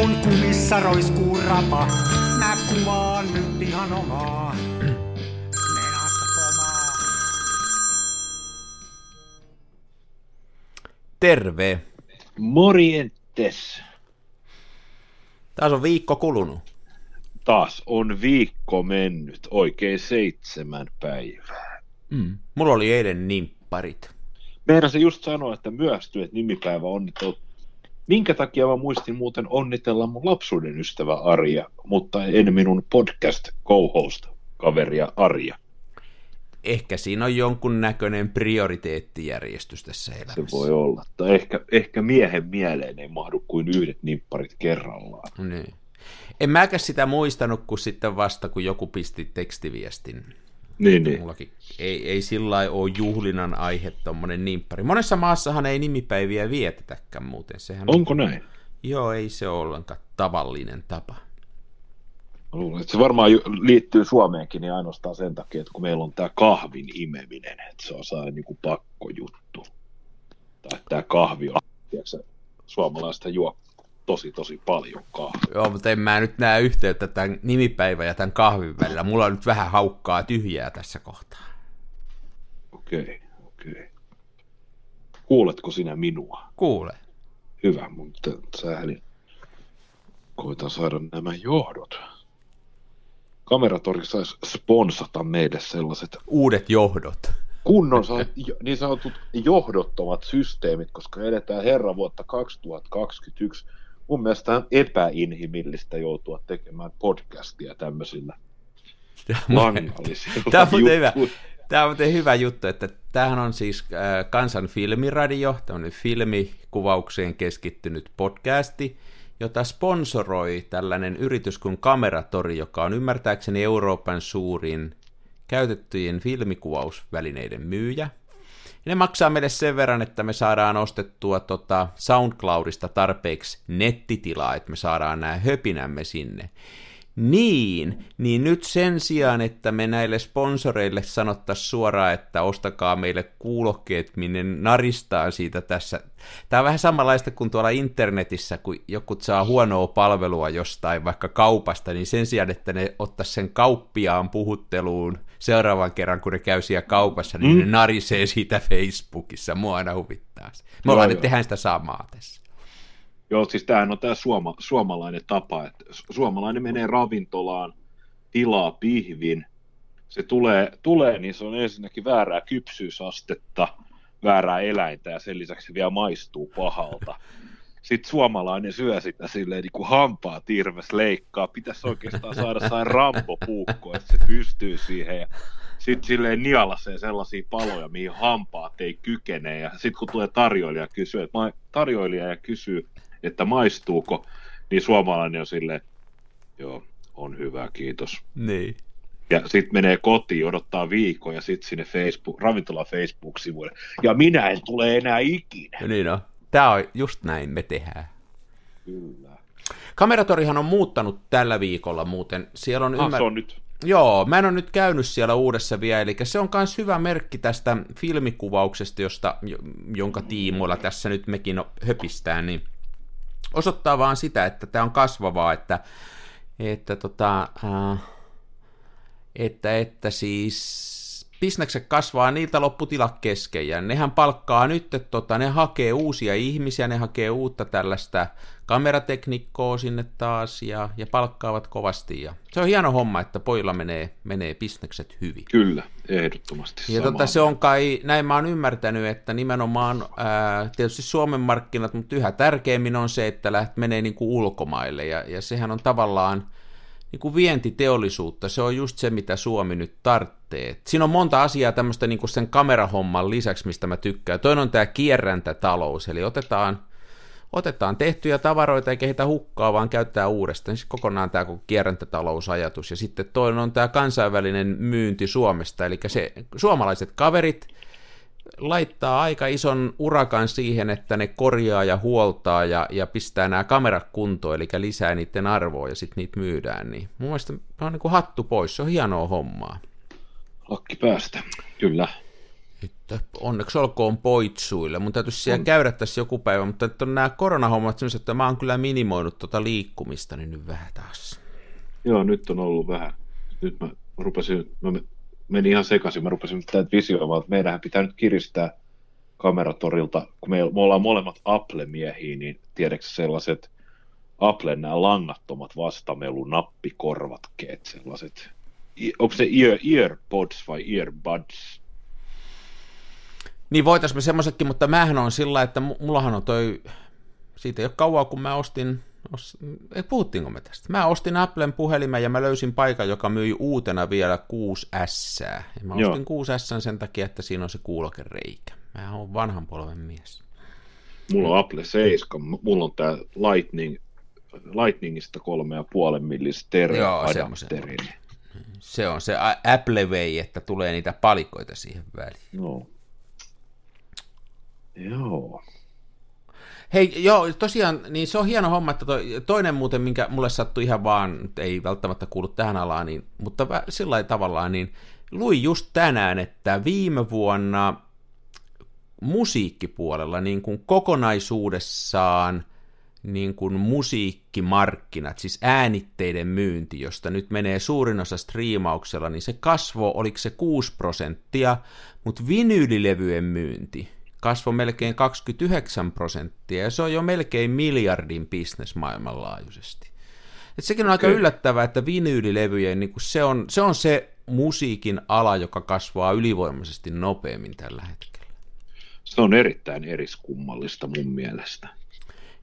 kun kumissa roiskuu rapa. Mä kuvaan nyt ihan omaa. Terve. Morjentes. Taas on viikko kulunut. Taas on viikko mennyt, oikein seitsemän päivää. Mm. Mulla oli eilen nimpparit. Meidän just sanoa, että myöhästyneet nimipäivä onnittelut. Minkä takia mä muistin muuten onnitella mun lapsuuden ystävä Arja, mutta en minun podcast co-host kaveria Arja. Ehkä siinä on jonkun näköinen prioriteettijärjestys tässä elämässä. Se voi olla. Tai ehkä, ehkä miehen mieleen ei mahdu kuin yhdet nimpparit kerrallaan. Niin. En mäkään sitä muistanut, kun sitten vasta, kun joku pisti tekstiviestin. Niin, niin. Mullakin ei, ei sillä lailla ole juhlinan aihe tuommoinen nimppari. Monessa maassahan ei nimipäiviä vietetäkään muuten. Sehän Onko näin? Joo, ei se ole ollenkaan tavallinen tapa. Luulen, että se varmaan liittyy Suomeenkin niin ainoastaan sen takia, että kun meillä on tämä kahvin imeminen, että se on saa niin kuin pakkojuttu. Tai tämä kahvi on, tiedätkö, suomalaista juo tosi tosi paljon kahvia. Joo, mutta en mä nyt näe yhteyttä tämän nimipäivän ja tämän kahvin välillä. Mulla on nyt vähän haukkaa tyhjää tässä kohtaa. Okei, okei. Kuuletko sinä minua? Kuule. Hyvä, mutta sähli. Koitan saada nämä johdot. Kameratori saisi sponsata meille sellaiset Uudet johdot. kunnon niin sanotut johdottomat systeemit, koska eletään herra vuotta 2021. Mun mielestä on epäinhimillistä joutua tekemään podcastia tämmöisillä langallisilla Tämä on muuten hyvä. Tämä on muuten hyvä juttu, että tämähän on siis äh, Kansan filmiradio, tämmöinen filmikuvaukseen keskittynyt podcasti, jota sponsoroi tällainen yritys kuin Kameratori, joka on ymmärtääkseni Euroopan suurin käytettyjen filmikuvausvälineiden myyjä. Ne maksaa meille sen verran, että me saadaan ostettua tota SoundCloudista tarpeeksi nettitilaa, että me saadaan nämä höpinämme sinne. Niin, niin nyt sen sijaan, että me näille sponsoreille sanottaisiin suoraan, että ostakaa meille kuulokkeet, minne naristaa siitä tässä. Tämä on vähän samanlaista kuin tuolla internetissä, kun joku saa huonoa palvelua jostain vaikka kaupasta, niin sen sijaan, että ne ottaisi sen kauppiaan puhutteluun seuraavan kerran, kun ne käy siellä kaupassa, niin mm. ne narisee siitä Facebookissa. Mua aina huvittaa se. Me ollaan tehdään sitä samaa tässä. Joo, siis tämähän on tämä suoma, suomalainen tapa, että su- suomalainen menee ravintolaan, tilaa pihvin, se tulee, tulee, niin se on ensinnäkin väärää kypsyysastetta, väärää eläintä ja sen lisäksi vielä maistuu pahalta. Sitten suomalainen syö sitä silleen niin kuin hampaa tirves leikkaa. Pitäisi oikeastaan saada sain rampopuukko, että se pystyy siihen. Ja sitten silleen nielasee sellaisia paloja, mihin hampaat ei kykene. Ja sitten kun tulee tarjoilija kysyy, että ma- tarjoilija ja kysyy, että maistuuko, niin suomalainen on silleen, joo, on hyvä, kiitos. Niin. Ja sitten menee kotiin, odottaa viikon ja sitten sinne Facebook, ravintola Facebook-sivuille. Ja minä en tule enää ikinä. Niin on. Tämä on just näin me tehdään. Kyllä. Kameratorihan on muuttanut tällä viikolla muuten. Siellä on Ah, ymmär... se on nyt. Joo, mä en ole nyt käynyt siellä uudessa vielä, eli se on myös hyvä merkki tästä filmikuvauksesta, josta, jonka tiimoilla tässä nyt mekin höpistään, niin osoittaa vaan sitä, että tämä on kasvavaa, että, että, tota, äh, että, että siis bisnekset kasvaa, niiltä lopputila kesken, ja nehän palkkaa nyt, että tota, ne hakee uusia ihmisiä, ne hakee uutta tällaista kamerateknikkoa sinne taas, ja, ja palkkaavat kovasti, ja se on hieno homma, että pojilla menee, menee bisnekset hyvin. Kyllä, ehdottomasti. Ja tota, se on kai, näin mä oon ymmärtänyt, että nimenomaan ää, tietysti Suomen markkinat, mutta yhä tärkeimmin on se, että läht menee niin kuin ulkomaille, ja, ja sehän on tavallaan niin kuin vientiteollisuutta, se on just se, mitä Suomi nyt tarvitsee. Siinä on monta asiaa tämmöistä niin kuin sen kamerahomman lisäksi, mistä mä tykkään. Toinen on tämä kierräntätalous, eli otetaan, otetaan tehtyjä tavaroita eikä heitä hukkaa, vaan käyttää uudestaan. Siis kokonaan tämä koko kierräntätalousajatus. Ja sitten toinen on tämä kansainvälinen myynti Suomesta, eli se suomalaiset kaverit laittaa aika ison urakan siihen, että ne korjaa ja huoltaa ja, ja pistää nämä kamerat kuntoon, eli lisää niiden arvoa ja sitten niitä myydään. Niin mun mielestä on niin kuin hattu pois, se on hienoa hommaa. Lakki päästä, kyllä. Että onneksi olkoon poitsuille. Mun täytyisi siellä on. käydä tässä joku päivä, mutta että on nämä koronahommat sellaiset, että mä oon kyllä minimoinut tuota liikkumista niin nyt vähän taas. Joo, nyt on ollut vähän. Nyt mä rupesin, mä menin ihan sekaisin, mä rupesin tätä visioimaan, että meidänhän pitää nyt kiristää kameratorilta, kun me, me ollaan molemmat Apple-miehiä, niin tiedätkö sellaiset Applen nämä langattomat vastamelun nappikorvatkeet, sellaiset, onko se ear, earpods vai earbuds? Niin voitaisiin me semmoisetkin, mutta mähän on sillä, että mullahan on toi, siitä ei ole kauaa kun mä ostin, os, ei, puhuttiinko me tästä? Mä ostin Applen puhelimen ja mä löysin paikan, joka myi uutena vielä 6S. Ja mä ostin Joo. 6S sen takia, että siinä on se kuulokereikä. Mä oon vanhan polven mies. Mulla on Apple 7, mulla on tää Lightning, Lightningista 3,5 milli stereo adapteri. Se on se Apple vei, että tulee niitä palikoita siihen väliin. No. Joo. Hei, joo, tosiaan, niin se on hieno homma, että toi, toinen muuten, minkä mulle sattui ihan vaan, ei välttämättä kuulu tähän alaan, niin, mutta sillä tavallaan, niin luin just tänään, että viime vuonna musiikkipuolella niin kuin kokonaisuudessaan niin kuin musiikkimarkkinat, siis äänitteiden myynti, josta nyt menee suurin osa striimauksella, niin se kasvo, oliko se 6 prosenttia, mutta vinyylilevyjen myynti kasvoi melkein 29 prosenttia, ja se on jo melkein miljardin bisnes maailmanlaajuisesti. Et sekin on aika Kyllä. yllättävää, että vinyylilevyjen, niin se, on, se on se musiikin ala, joka kasvaa ylivoimaisesti nopeammin tällä hetkellä. Se on erittäin eriskummallista mun mielestä.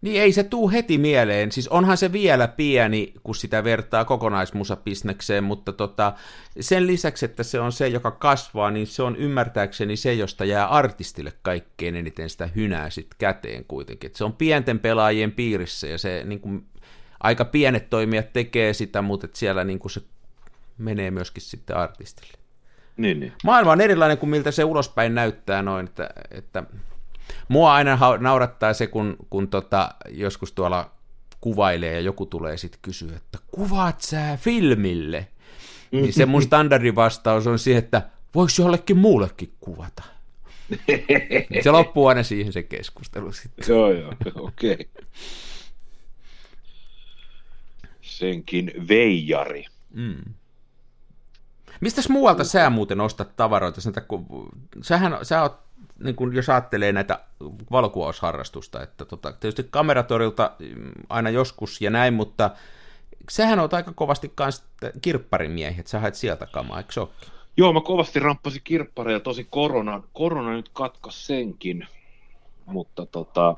Niin ei se tuu heti mieleen. Siis onhan se vielä pieni, kun sitä vertaa kokonaismusabisnekseen, mutta tota, sen lisäksi, että se on se, joka kasvaa, niin se on ymmärtääkseni se, josta jää artistille kaikkein eniten sitä hynää sit käteen kuitenkin. Et se on pienten pelaajien piirissä ja se niin kuin, aika pienet toimijat tekee sitä, mutta siellä niin kuin se menee myöskin sitten artistille. Niin, niin. Maailma on erilainen kuin miltä se ulospäin näyttää noin, että, että Mua aina naurattaa se, kun, kun tota, joskus tuolla kuvailee ja joku tulee sitten kysyä, että kuvaat sä filmille? Niin se mun standardivastaus on siihen, että voiko jollekin muullekin kuvata? Se loppuu aina siihen se keskustelu sitten. Joo, joo, okei. Okay. Senkin veijari. Mm. Mistäs muualta sä muuten ostat tavaroita? sähän, sä oot niin kuin jos ajattelee näitä valokuvausharrastusta, että tota, tietysti kameratorilta mm, aina joskus ja näin, mutta sähän on aika kovasti kans kirpparimiehiä, että sä haet sieltä kamaa, eikö olekin? Joo, mä kovasti ramppasin kirppareja, tosi korona, korona nyt katkas senkin, mutta tota,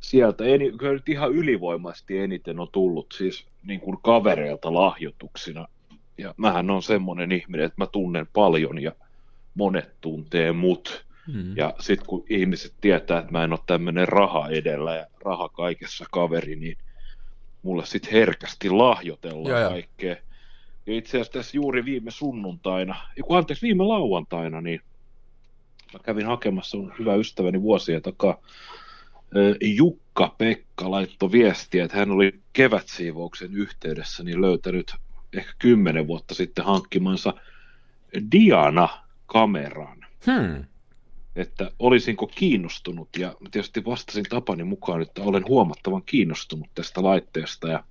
sieltä eni, kyllä nyt ihan ylivoimaisesti eniten on tullut siis niin kuin kavereilta lahjoituksina. Ja mähän on semmoinen ihminen, että mä tunnen paljon ja monet tuntee mut. Mm. Ja sitten kun ihmiset tietää, että mä en ole tämmöinen raha edellä ja raha kaikessa kaveri, niin mulle sitten herkästi lahjoitellaan ja kaikkea. Ja itse asiassa tässä juuri viime sunnuntaina, kun anteeksi viime lauantaina, niin mä kävin hakemassa mun hyvä ystäväni vuosien takaa. Jukka Pekka laittoi viestiä, että hän oli kevätsiivouksen yhteydessä niin löytänyt ehkä kymmenen vuotta sitten hankkimansa Diana kameran. Hmm. Että olisinko kiinnostunut, ja tietysti vastasin Tapani mukaan, että olen huomattavan kiinnostunut tästä laitteesta, ja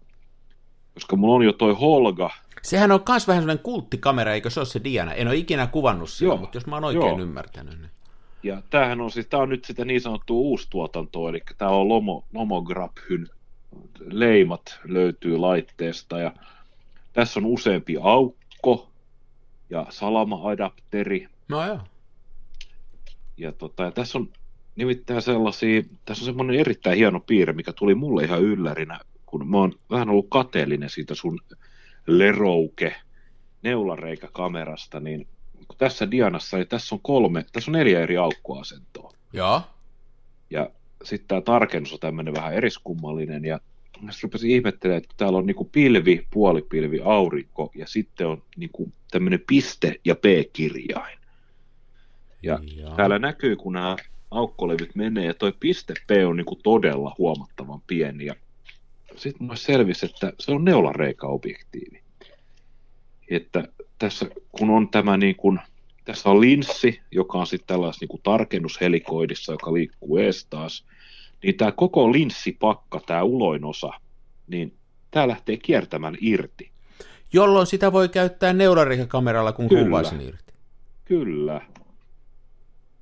koska mulla on jo toi Holga. Sehän on myös vähän sellainen kulttikamera, eikö se ole se Diana? En ole ikinä kuvannut sitä, Joo. mutta jos mä oon oikein Joo. ymmärtänyt. Niin... Ja tämähän on siis, tää on nyt sitä niin sanottua uustuotantoa, eli täällä on Lomo, Lomograbhyn leimat löytyy laitteesta, ja tässä on useampi aukko, ja salama-adapteri. No joo. Ja, tota, ja tässä on nimittäin sellaisia, tässä on semmoinen erittäin hieno piirre, mikä tuli mulle ihan yllärinä, kun mä oon vähän ollut kateellinen siitä sun Lerouke neulareikäkamerasta, niin kun tässä Dianassa, niin tässä on kolme, tässä on neljä eri aukkoasentoa. Joo. Ja sitten tämä tarkennus on tämmöinen vähän eriskummallinen, ja mä rupesin ihmettelemään, että täällä on niinku pilvi, puolipilvi, aurinko ja sitten on niinku tämmöinen piste ja P-kirjain. Ja Jaa. täällä näkyy, kun nämä aukkolevyt menee, ja toi piste P on niinku todella huomattavan pieni. Ja sitten mulle selvisi, että se on neulareikaobjektiivi. Että tässä, kun on tämä niin kuin tässä on linssi, joka on sitten tällaisessa niin tarkennushelikoidissa, joka liikkuu ees taas. Niin tämä koko linssipakka, tämä uloin osa, niin tämä lähtee kiertämään irti. Jolloin sitä voi käyttää neurarihakameralla, kun Kyllä. kuvaa sen irti. Kyllä.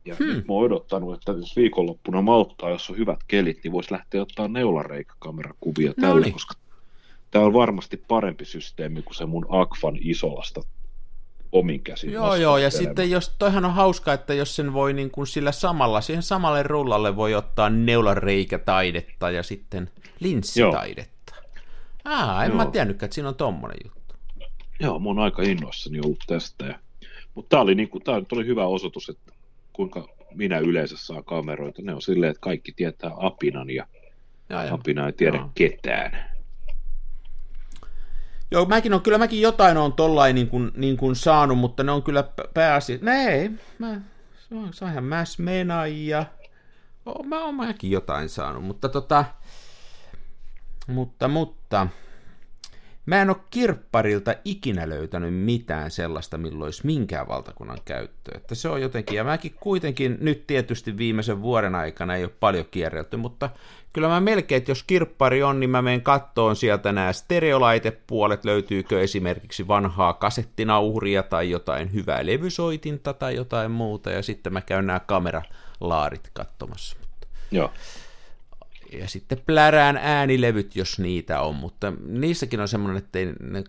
Ja Hmm. hmm. nyt mä oon odottanut, että jos viikonloppuna malttaa, jos on hyvät kelit, niin voisi lähteä ottaa neulareikakamerakuvia No tällä, niin. koska tämä on varmasti parempi systeemi kuin se mun Akvan Isolasta omin käsin. Joo, joo, ja sitten jos, toihan on hauska, että jos sen voi niin kuin sillä samalla, siihen samalle rullalle voi ottaa neulareikätaidetta ja sitten linssitaidetta. Aa, en Joo. mä tiennytkään, että siinä on tommonen juttu. Joo, mä oon aika innoissani ollut tästä. Ja... Mutta tämä oli, niinku, tää nyt oli hyvä osoitus, että kuinka minä yleensä saa kameroita. Ne on silleen, että kaikki tietää Apinan ja Ja, ja. Apina ei tiedä Joo. ketään. Joo, mäkin on, kyllä mäkin jotain on tollain niin kuin, niin kuin saanut, mutta ne on kyllä p- pääasi... No ei, mä, sainhan mä Smena ja... Oh, mä oon mäkin jotain saanut, mutta tota... Mutta, mutta... Mä en ole kirpparilta ikinä löytänyt mitään sellaista, milloin olisi minkään valtakunnan käyttöä. Että se on jotenkin, ja mäkin kuitenkin nyt tietysti viimeisen vuoden aikana ei ole paljon kierrelty, mutta kyllä mä melkein, että jos kirppari on, niin mä menen kattoon sieltä nämä stereolaitepuolet, löytyykö esimerkiksi vanhaa kasettinauhuria tai jotain hyvää levysoitinta tai jotain muuta, ja sitten mä käyn nämä kameralaarit katsomassa. Joo. Ja sitten plärään äänilevyt, jos niitä on, mutta niissäkin on semmoinen, että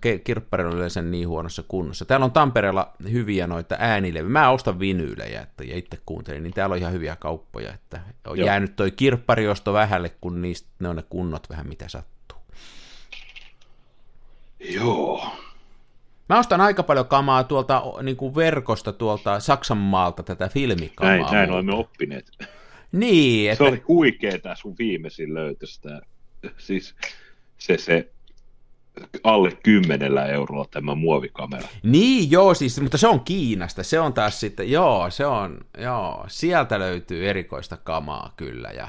ei kirpparit ole yleensä niin huonossa kunnossa. Täällä on Tampereella hyviä noita äänilevyjä. Mä ostan vinyylejä että, ja itse kuuntelin, niin täällä on ihan hyviä kauppoja. Että on Joo. jäänyt toi kirppariosto vähälle, kun niistä ne on ne kunnot vähän mitä sattuu. Joo. Mä ostan aika paljon kamaa tuolta niin kuin verkosta tuolta Saksan maalta tätä filmikamaa. Näin, näin olemme oppineet. Niin, Se että oli huikea tämä sun viimeisin löytös. Tää. Siis se, se alle kymmenellä eurolla tämä muovikamera. Niin, joo, siis, mutta se on Kiinasta, se on taas sitten, joo, se on, joo, sieltä löytyy erikoista kamaa kyllä, ja,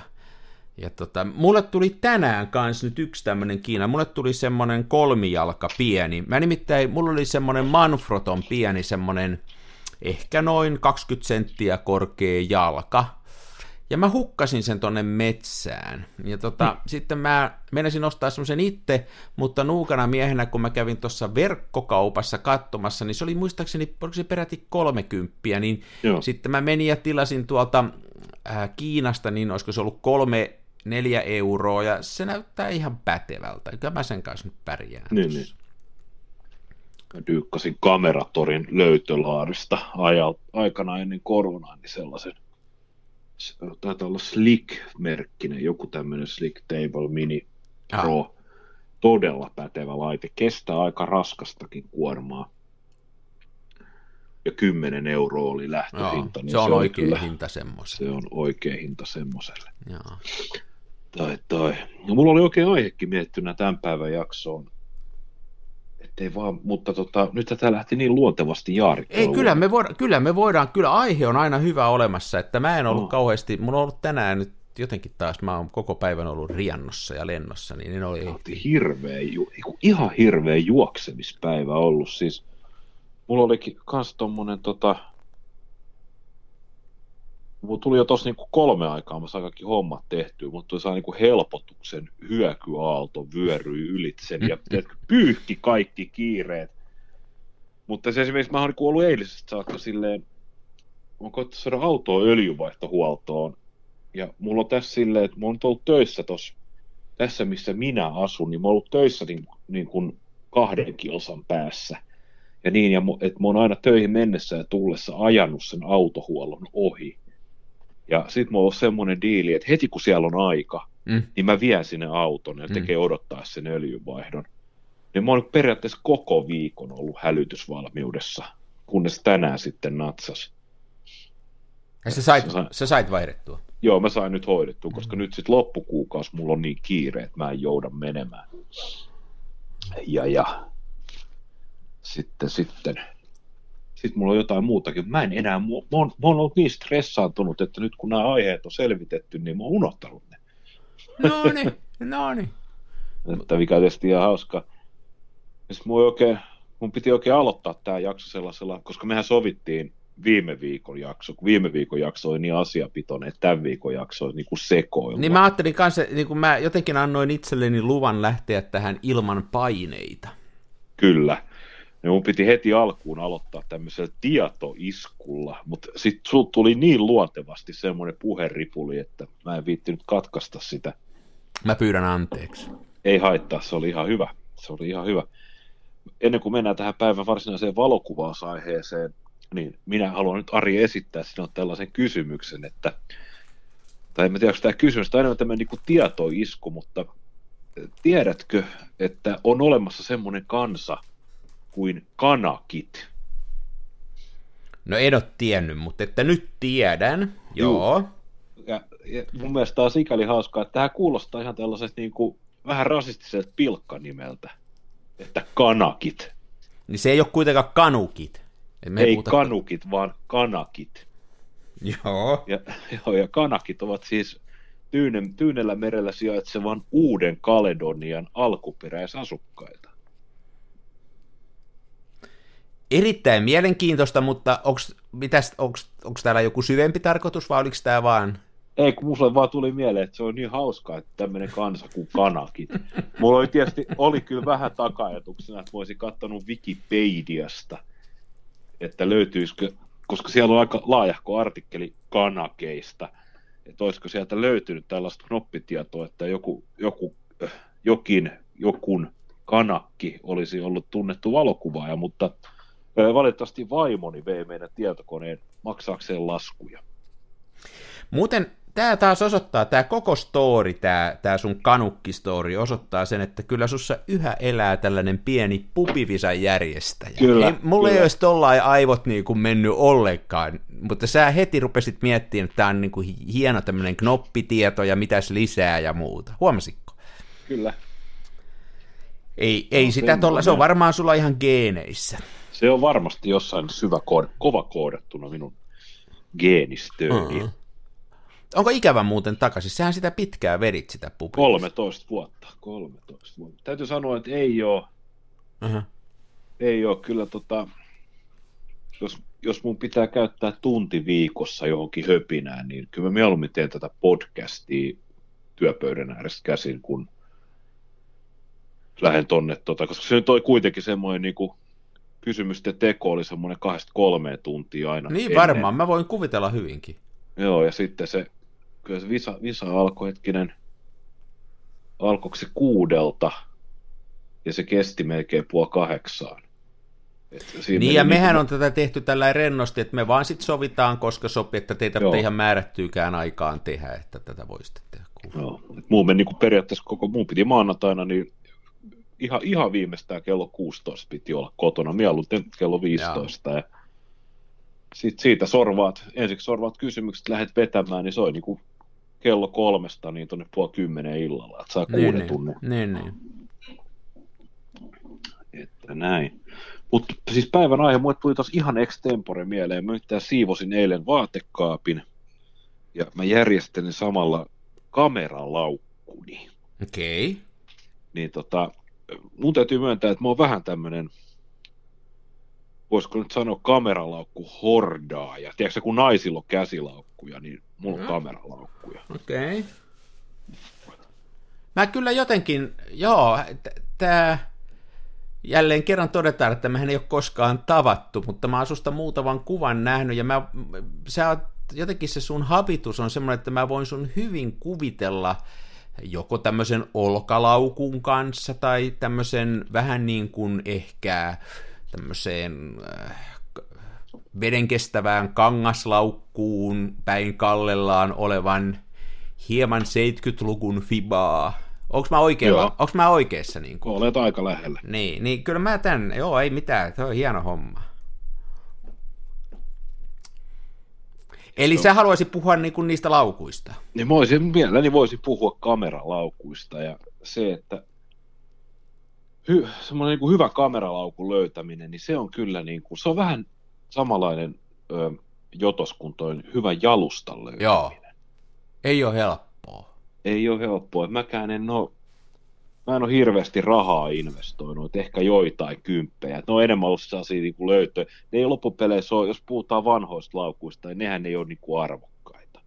ja tota, mulle tuli tänään kans nyt yksi tämmönen Kiina, mulle tuli semmonen kolmijalka pieni, mä nimittäin, mulla oli semmonen Manfroton pieni semmonen, ehkä noin 20 senttiä korkea jalka, ja mä hukkasin sen tonne metsään. Ja tota, mm. sitten mä menasin ostaa semmoisen itse, mutta nuukana miehenä, kun mä kävin tuossa verkkokaupassa katsomassa, niin se oli muistaakseni, oliko se peräti 30, niin Joo. sitten mä menin ja tilasin tuolta äh, Kiinasta, niin olisiko se ollut kolme, neljä euroa, ja se näyttää ihan pätevältä. Kyllä mä sen kanssa nyt pärjään. Niin, tossa. Mä dyykkasin kameratorin löytölaarista ajal, aikana ennen koronaa, niin sellaisen se taitaa olla Slick-merkkinen, joku tämmöinen Slick Table Mini Pro. Todella pätevä laite, kestää aika raskastakin kuormaa. Ja 10 euroa oli Joo, lähtöhinta. niin se on oikea kyllä, hinta semmoisen. Se on oikea hinta semmoselle. Joo. Tai, tai. No, mulla oli oikein aihekin miettinä tämän päivän jaksoon. Ettei vaan, mutta tota, nyt tämä lähti niin luontevasti jaarittelu. Ei, kyllä me, voida, kyllä me voidaan, kyllä aihe on aina hyvä olemassa, että mä en ollut No. kauheasti, mulla on ollut tänään nyt jotenkin taas, mä oon koko päivän ollut riannossa ja lennossa, niin en ole Oli hirveä, ju, ihan hirveä juoksemispäivä ollut. Siis mulla olikin kans tommonen tota, mulla tuli jo tossa niinku kolme aikaa, mä sain kaikki hommat tehtyä, mutta saa niinku helpotuksen hyökyaalto vyöryi ylitsen ja pyyhki kaikki kiireet. Mutta se esimerkiksi mä oon niinku ollut eilisestä saakka silleen, mä oon saada autoa öljyvaihtohuoltoon ja mulla on tässä silleen, että mä oon ollut töissä tossa tässä missä minä asun, niin mä oon ollut töissä niin, niin kuin kahden kilsan päässä. Ja niin, ja että mä oon aina töihin mennessä ja tullessa ajanut sen autohuollon ohi. Ja sit mulla on semmoinen diili, että heti kun siellä on aika, Mm. niin mä vien sinne auton ja Mm. tekee odottaa sen öljynvaihdon. Niin mä oon periaatteessa koko viikon ollut hälytysvalmiudessa, kunnes tänään sitten natsas. Ja sä sait, Sä sä sait vaihdettua. Joo, mä sain nyt hoidettua, koska nyt sitten loppukuukausi mulla on niin kiire, että mä en jouda menemään. Ja, ja sitten, sitten, sitten mulla on jotain muutakin. Mä en enää, mä oon, mä oon ollut niin stressaantunut, että nyt kun nämä aiheet on selvitetty, niin mä oon unohtanut ne. No niin, no niin. Että mikä on tietysti ihan hauska. Sit mun, ei oikein, mun piti oikein aloittaa tämä jakso sellaisella, koska mehän sovittiin viime viikon jakso, kun viime viikon jakso oli niin asiapitoinen, että tämän viikon jakso oli niin kuin sekoilu. Niin mä ajattelin kanssa, niin kuin mä jotenkin annoin itselleni luvan lähteä tähän ilman paineita. Kyllä. Ja mun piti heti alkuun aloittaa tämmöisellä tietoiskulla, mutta sitten sul tuli niin luontevasti semmoinen puheripuli, että mä en viittinyt katkaista sitä. Mä pyydän anteeksi. Ei haittaa, se oli ihan hyvä. Se oli ihan hyvä. Ennen kuin mennään tähän päivän varsinaiseen valokuvausaiheeseen, niin minä haluan nyt Ari esittää sinulle tällaisen kysymyksen, että, tai en tiedä, onko tämä kysymys, tai enemmän tämmöinen niin tietoisku, mutta tiedätkö, että on olemassa semmoinen kansa kuin kanakit? No en ole tiennyt, mutta että nyt tiedän, joo. joo. Ja, ja mun mielestä tämä on sikäli hauskaa, että tämä kuulostaa ihan tällaiset niin kuin, vähän rasistiselta pilkkanimeltä, että kanakit. Niin se ei ole kuitenkaan kanukit. Me ei puhuta... kanukit, vaan kanakit. Joo. Ja, joo, ja kanakit ovat siis Tyynen, Tyynellä merellä sijaitsevan Uuden Kaledonian alkuperäisasukkaita. Erittäin mielenkiintoista, mutta onko täällä joku syvempi tarkoitus vai oliko tämä vaan... Ei, kun mulle vaan tuli mieleen, että se on niin hauskaa, että tämmöinen kansa kuin kanakit. Mulla oli tietysti, oli kyllä vähän takajatuksena, että voisin katsonut Wikipediasta – että löytyisikö, koska siellä on aika laajahko artikkeli kanakeista, että olisiko sieltä löytynyt tällaista knoppitietoa, että joku, joku, jokin, jokun kanakki olisi ollut tunnettu valokuvaaja, mutta valitettavasti vaimoni vei meidän tietokoneen maksaakseen laskuja. Muuten tämä taas osoittaa, tämä koko story, tämä, tämä sun kanukki-story osoittaa sen, että kyllä sussa yhä elää tällainen pieni pupivisan järjestäjä. Kyllä, ei, mulla kyllä. ei olisi tollain aivot niin kuin mennyt ollenkaan, mutta sä heti rupesit miettimään, että tämä on niin kuin hieno tämmöinen knoppitieto ja mitäs lisää ja muuta. Huomasitko? Kyllä. Ei, ei no, sitä tolla, se on varmaan sulla ihan geeneissä. Se on varmasti jossain syvä kood, kova koodattuna minun geenistööni. Uh-huh. Onko ikävä muuten takaisin? Sehän sitä pitkää vedit sitä pupia. 13 vuotta. 13 vuotta. Täytyy sanoa, että ei ole. Uh-huh. Ei ole kyllä tota, jos, jos mun pitää käyttää tunti viikossa johonkin höpinään, niin kyllä mä mieluummin teen tätä podcastia työpöydän ääressä käsin, kun lähden tonne, tota, koska se nyt oli kuitenkin semmoinen niin kuin, kysymysten teko oli semmoinen kahdesta kolmeen tuntia aina. Niin ennen. varmaan, mä voin kuvitella hyvinkin. Joo, ja sitten se kyllä se visa, visa alkoi hetkinen, alkoiko se kuudelta ja se kesti melkein puoli kahdeksaan. niin ja mehän niin, on tätä tehty tällä rennosti, että me vaan sitten sovitaan, koska sopii, että teitä ei ihan määrättyykään aikaan tehdä, että tätä voisitte tehdä. Joo, muu meni niin periaatteessa koko, muu piti maanantaina, niin ihan, ihan viimeistään kello 16 piti olla kotona, mieluiten kello 15. Joo. Ja sitten siitä sorvaat, ensiksi sorvaat kysymykset, lähdet vetämään, niin se on niin kello kolmesta niin tuonne puoli kymmenen illalla, että saa kuuden niin, tunnin. Niin, niin. Että näin. Mutta siis päivän aihe, mulle tuli taas ihan extempore mieleen. Mä nyt siivosin eilen vaatekaapin ja mä järjestelin samalla kameralaukkuni. Okei. Okay. Niin tota, mun täytyy myöntää, että mä oon vähän tämmönen voisiko nyt sanoa kameralaukku hordaa. Ja tiedätkö, kun naisilla on käsilaukkuja, niin mulla on mm. kameralaukkuja. Okei. Okay. Mä kyllä jotenkin, joo, tämä jälleen kerran todetaan, että mehän ei ole koskaan tavattu, mutta mä oon susta muutaman kuvan nähnyt, ja mä, sä oot, jotenkin se sun habitus on semmoinen, että mä voin sun hyvin kuvitella joko tämmöisen olkalaukun kanssa, tai tämmöisen vähän niin kuin ehkä tämmöiseen äh, vedenkestävään kangaslaukkuun päin kallellaan olevan hieman 70-lukun fibaa. Onko mä, oikealla, onks mä oikeassa? Niin kuin? Olet aika lähellä. Niin, niin kyllä mä tän, joo ei mitään, se on hieno homma. Eli no. sä haluaisit puhua niinku niistä laukuista? Niin mä olisin, mielelläni voisi puhua kameralaukuista ja se, että hy, semmoinen niin hyvä kameralaukun löytäminen, niin se on kyllä niin kuin, se on vähän samanlainen ö, jotos kuin toi hyvä jalustan löytäminen. Joo. Ei ole helppoa. Ei ole helppoa. Mäkään en ole mä en ole hirveästi rahaa investoinut, että ehkä joitain kymppejä. Ne on enemmän ollut sellaisia niin kuin löytöjä. Ne ei loppupeleissä ole, jos puhutaan vanhoista laukuista, niin nehän ei ole niin kuin arvokkaita.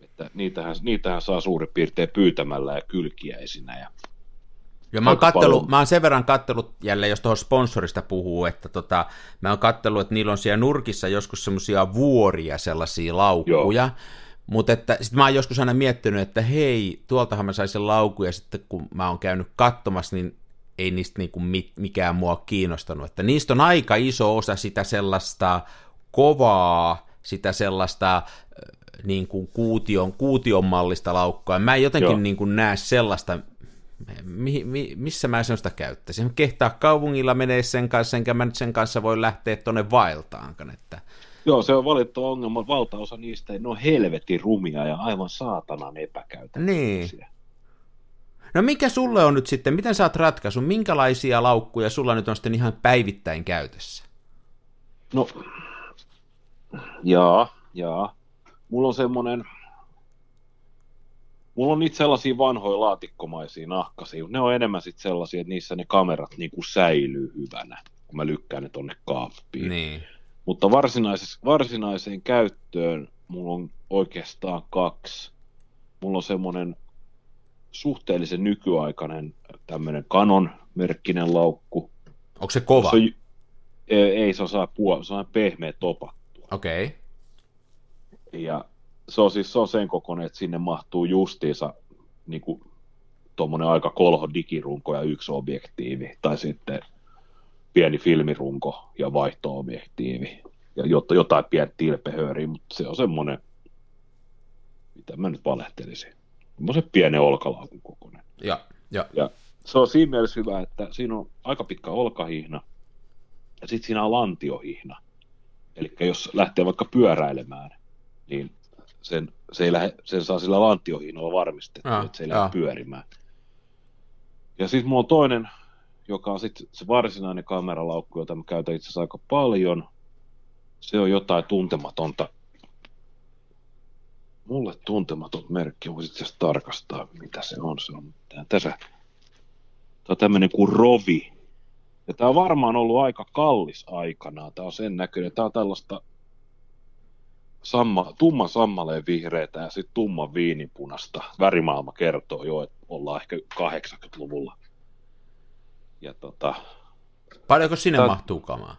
Että niitähän, niitähän saa suurin piirtein pyytämällä ja kylkiäisinä. Ja ja mä oon, kattelu, mä oon sen verran kattellut jälleen, jos tuohon sponsorista puhuu, että tota, mä oon kattellut, että niillä on siellä nurkissa joskus semmoisia vuoria sellaisia laukkuja, mutta että sit mä oon joskus aina miettinyt, että hei, tuoltahan mä saisin laukun, ja sitten kun mä oon käynyt katsomassa, niin ei niistä niinku mi- mikään mua kiinnostanut. Että niistä on aika iso osa sitä sellaista kovaa, sitä sellaista niin kuin kuution, kuution mallista laukkaa. Mä en jotenkin Joo. niin kuin näe sellaista, mi, mi, missä mä sellaista käyttäisin. Kehtaa kaupungilla menee sen kanssa, enkä mä nyt sen kanssa voi lähteä tuonne vaeltaankaan. Että... Joo, se on valittu ongelma. Valtaosa niistä ne on helvetin rumia ja aivan saatanan epäkäytännöllisiä. Niin. No mikä sulle on nyt sitten, miten sä oot ratkaisu, minkälaisia laukkuja sulla nyt on sitten ihan päivittäin käytössä? No, jaa, jaa. Mulla on semmonen, mulla on niitä sellaisia vanhoja laatikkomaisia nahkasia, ne on enemmän sitten sellaisia, että niissä ne kamerat niinku säilyy hyvänä, kun mä lykkään ne tonne kaappiin. Niin. Mutta varsinaisessa, varsinaiseen käyttöön mulla on oikeastaan kaksi. Mulla on semmoinen suhteellisen nykyaikainen tämmöinen Canon-merkkinen laukku. Onko se kova? Se on, ei, ei, se on saa puol- se on pehmeä topa. Okei. Okay. Ja se on siis se on sen kokoinen, että sinne mahtuu justiinsa niin kuin tuommoinen aika kolho digirunko ja yksi objektiivi, tai sitten pieni filmirunko ja vaihto-objektiivi, ja jotta jotain pientä tilpehööriä, mutta se on semmoinen, mitä mä nyt valehtelisin, semmoisen pienen olkalaukun kokoinen. Ja, ja. Ja se on siinä mielessä hyvä, että siinä on aika pitkä olkahihna, ja sitten siinä on lantiohihna. Eli jos lähtee vaikka pyöräilemään, niin sen, se ei lähde, sen saa sillä lantiohihnalla varmistettu, Ah, että se ei lähde ah. pyörimään. Ja sitten mulla on toinen, joka on sitten se varsinainen kameralaukku, jota mä käytän itse asiassa aika paljon. Se on jotain tuntematonta. Mulle tuntematon merkki, voisit itse asiassa tarkastaa, mitä se on. Se on tässä. Tämä on tämmöinen kuin Rovi. Ja tämä on varmaan ollut aika kallis aikanaan. Tämä on sen näköinen. Tämä on tällaista samma, tumman sammaleen vihreätä ja sitten tumman viinipunasta. Värimaailma kertoo jo, että ollaan ehkä 80-luvulla. Ja tota, Paljonko sinne Tää- mahtuu kamaa?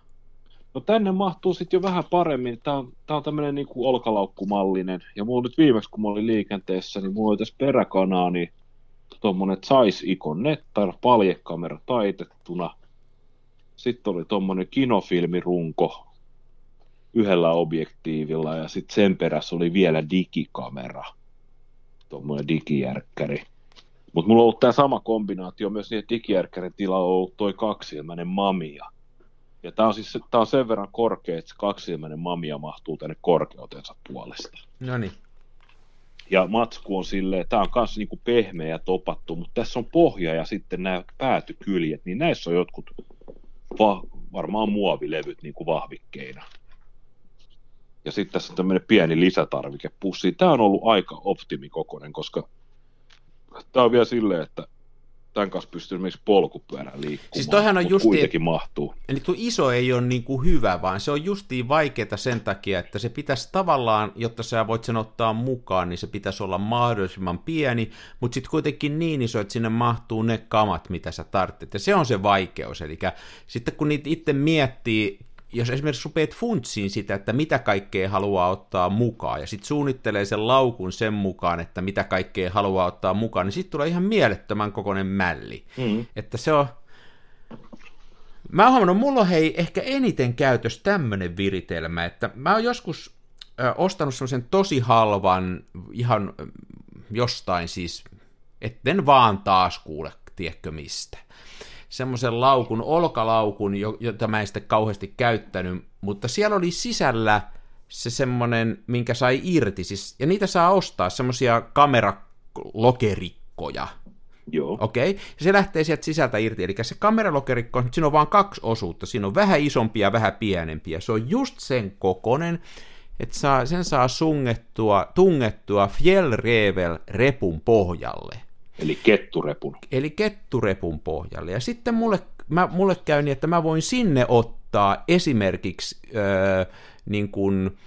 No tänne mahtuu sitten jo vähän paremmin. Tämä on, tää on tämmöinen niinku olkalaukkumallinen. Ja mulla nyt viimeksi, kun mä olin liikenteessä, niin mulla oli tässä peräkanaa, niin tuommoinen Zeiss Icon Nettar, paljekamera taitettuna. Sitten oli tuommoinen kinofilmirunko yhdellä objektiivilla ja sitten sen perässä oli vielä digikamera, tuommoinen digijärkkäri. Mutta mulla on ollut tämä sama kombinaatio myös niin, että digijärkkärin tila on ollut toi kaksilmäinen mamia. Ja tämä on siis tää on sen verran korkea, että se kaksilmäinen mamia mahtuu tänne korkeutensa puolesta. No niin. Ja matsku on silleen, tämä on myös niinku pehmeä ja topattu, mutta tässä on pohja ja sitten nämä päätykyljet, niin näissä on jotkut va- varmaan muovilevyt niinku vahvikkeina. Ja sitten tässä on tämmöinen pieni lisätarvikepussi. Tämä on ollut aika optimikokoinen, koska tämä on vielä silleen, että tämän kanssa pystyy esimerkiksi polkupyörään liikkumaan. Siis toihan on justiin- kuitenkin mahtuu. Eli tuo iso ei ole niin kuin hyvä, vaan se on justiin vaikeaa sen takia, että se pitäisi tavallaan, jotta sä voit sen ottaa mukaan, niin se pitäisi olla mahdollisimman pieni, mutta sitten kuitenkin niin iso, että sinne mahtuu ne kamat, mitä sä tarvitset. Ja se on se vaikeus. Eli sitten kun niitä itse miettii, jos esimerkiksi rupeat funtsiin sitä, että mitä kaikkea haluaa ottaa mukaan, ja sitten suunnittelee sen laukun sen mukaan, että mitä kaikkea haluaa ottaa mukaan, niin sitten tulee ihan mielettömän kokoinen mälli. Mm. Että se on... Mä oon huomannut, mulla on hei ehkä eniten käytös tämmönen viritelmä, että mä oon joskus ö, ostanut semmoisen tosi halvan, ihan jostain siis, etten vaan taas kuule, tiedätkö mistä. Semmoisen laukun, olkalaukun, jo- jota mä en sitten kauheasti käyttänyt, mutta siellä oli sisällä se semmonen, minkä sai irti, siis, ja niitä saa ostaa, semmosia kameralokerikkoja, Joo. Okei, okay. ja se lähtee sieltä sisältä irti, eli se kameralokerikko, siinä on vain kaksi osuutta, siinä on vähän isompi ja vähän pienempi, ja se on just sen kokonen, että saa, sen saa sungettua, tungettua Fjellrevel repun pohjalle. Eli ketturepun. Eli ketturepun pohjalle. Ja sitten mulle, mä, mulle käy niin, että mä voin sinne ottaa esimerkiksi öö, niin kuin,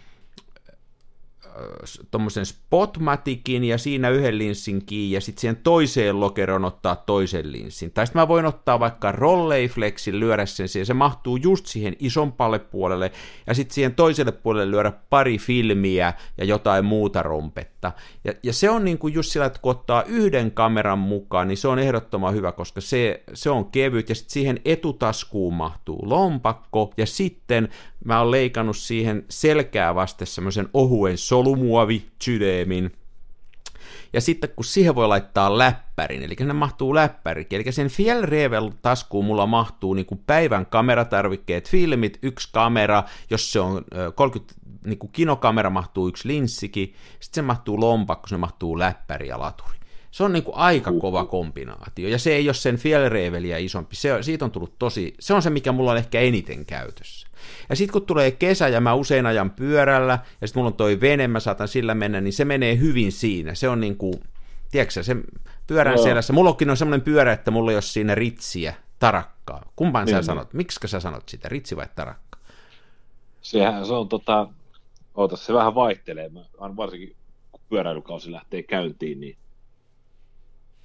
tuommoisen spotmatikin ja siinä yhden linssin kiinni ja sitten siihen toiseen lokeroon ottaa toisen linssin. Tai sitten mä voin ottaa vaikka rolleiflexin, lyödä sen siihen, se mahtuu just siihen isompalle puolelle ja sitten siihen toiselle puolelle lyödä pari filmiä ja jotain muuta rompetta. Ja, ja se on niinku just sillä, että kun ottaa yhden kameran mukaan, niin se on ehdottoman hyvä, koska se, se on kevyt ja sitten siihen etutaskuun mahtuu lompakko ja sitten mä oon leikannut siihen selkää vasten semmoisen ohuen solumuovi sydeemin. Ja sitten kun siihen voi laittaa läppärin, eli ne mahtuu läppärikin, eli sen Fjellrevel taskuun mulla mahtuu niin kuin päivän kameratarvikkeet, filmit, yksi kamera, jos se on 30, niin kuin kinokamera mahtuu yksi linssikin, sitten se mahtuu lompakko, se mahtuu läppäri ja laturi. Se on niin kuin aika kova kombinaatio, ja se ei ole sen Fjellreveliä isompi, se, siitä on tullut tosi, se on se, mikä mulla on ehkä eniten käytössä. Ja sitten kun tulee kesä ja mä usein ajan pyörällä, ja sitten mulla on toi vene, mä saatan sillä mennä, niin se menee hyvin siinä. Se on niin kuin, tiedätkö se pyörän no. selässä. Mullakin on semmoinen pyörä, että mulla ei ole siinä ritsiä, tarakkaa. Kumpaan niin, sä sanot? Miksi sä sanot sitä, ritsi vai tarakka? Sehän se on tota, oota, se vähän vaihtelee, mä, varsinkin kun pyöräilykausi lähtee käyntiin, niin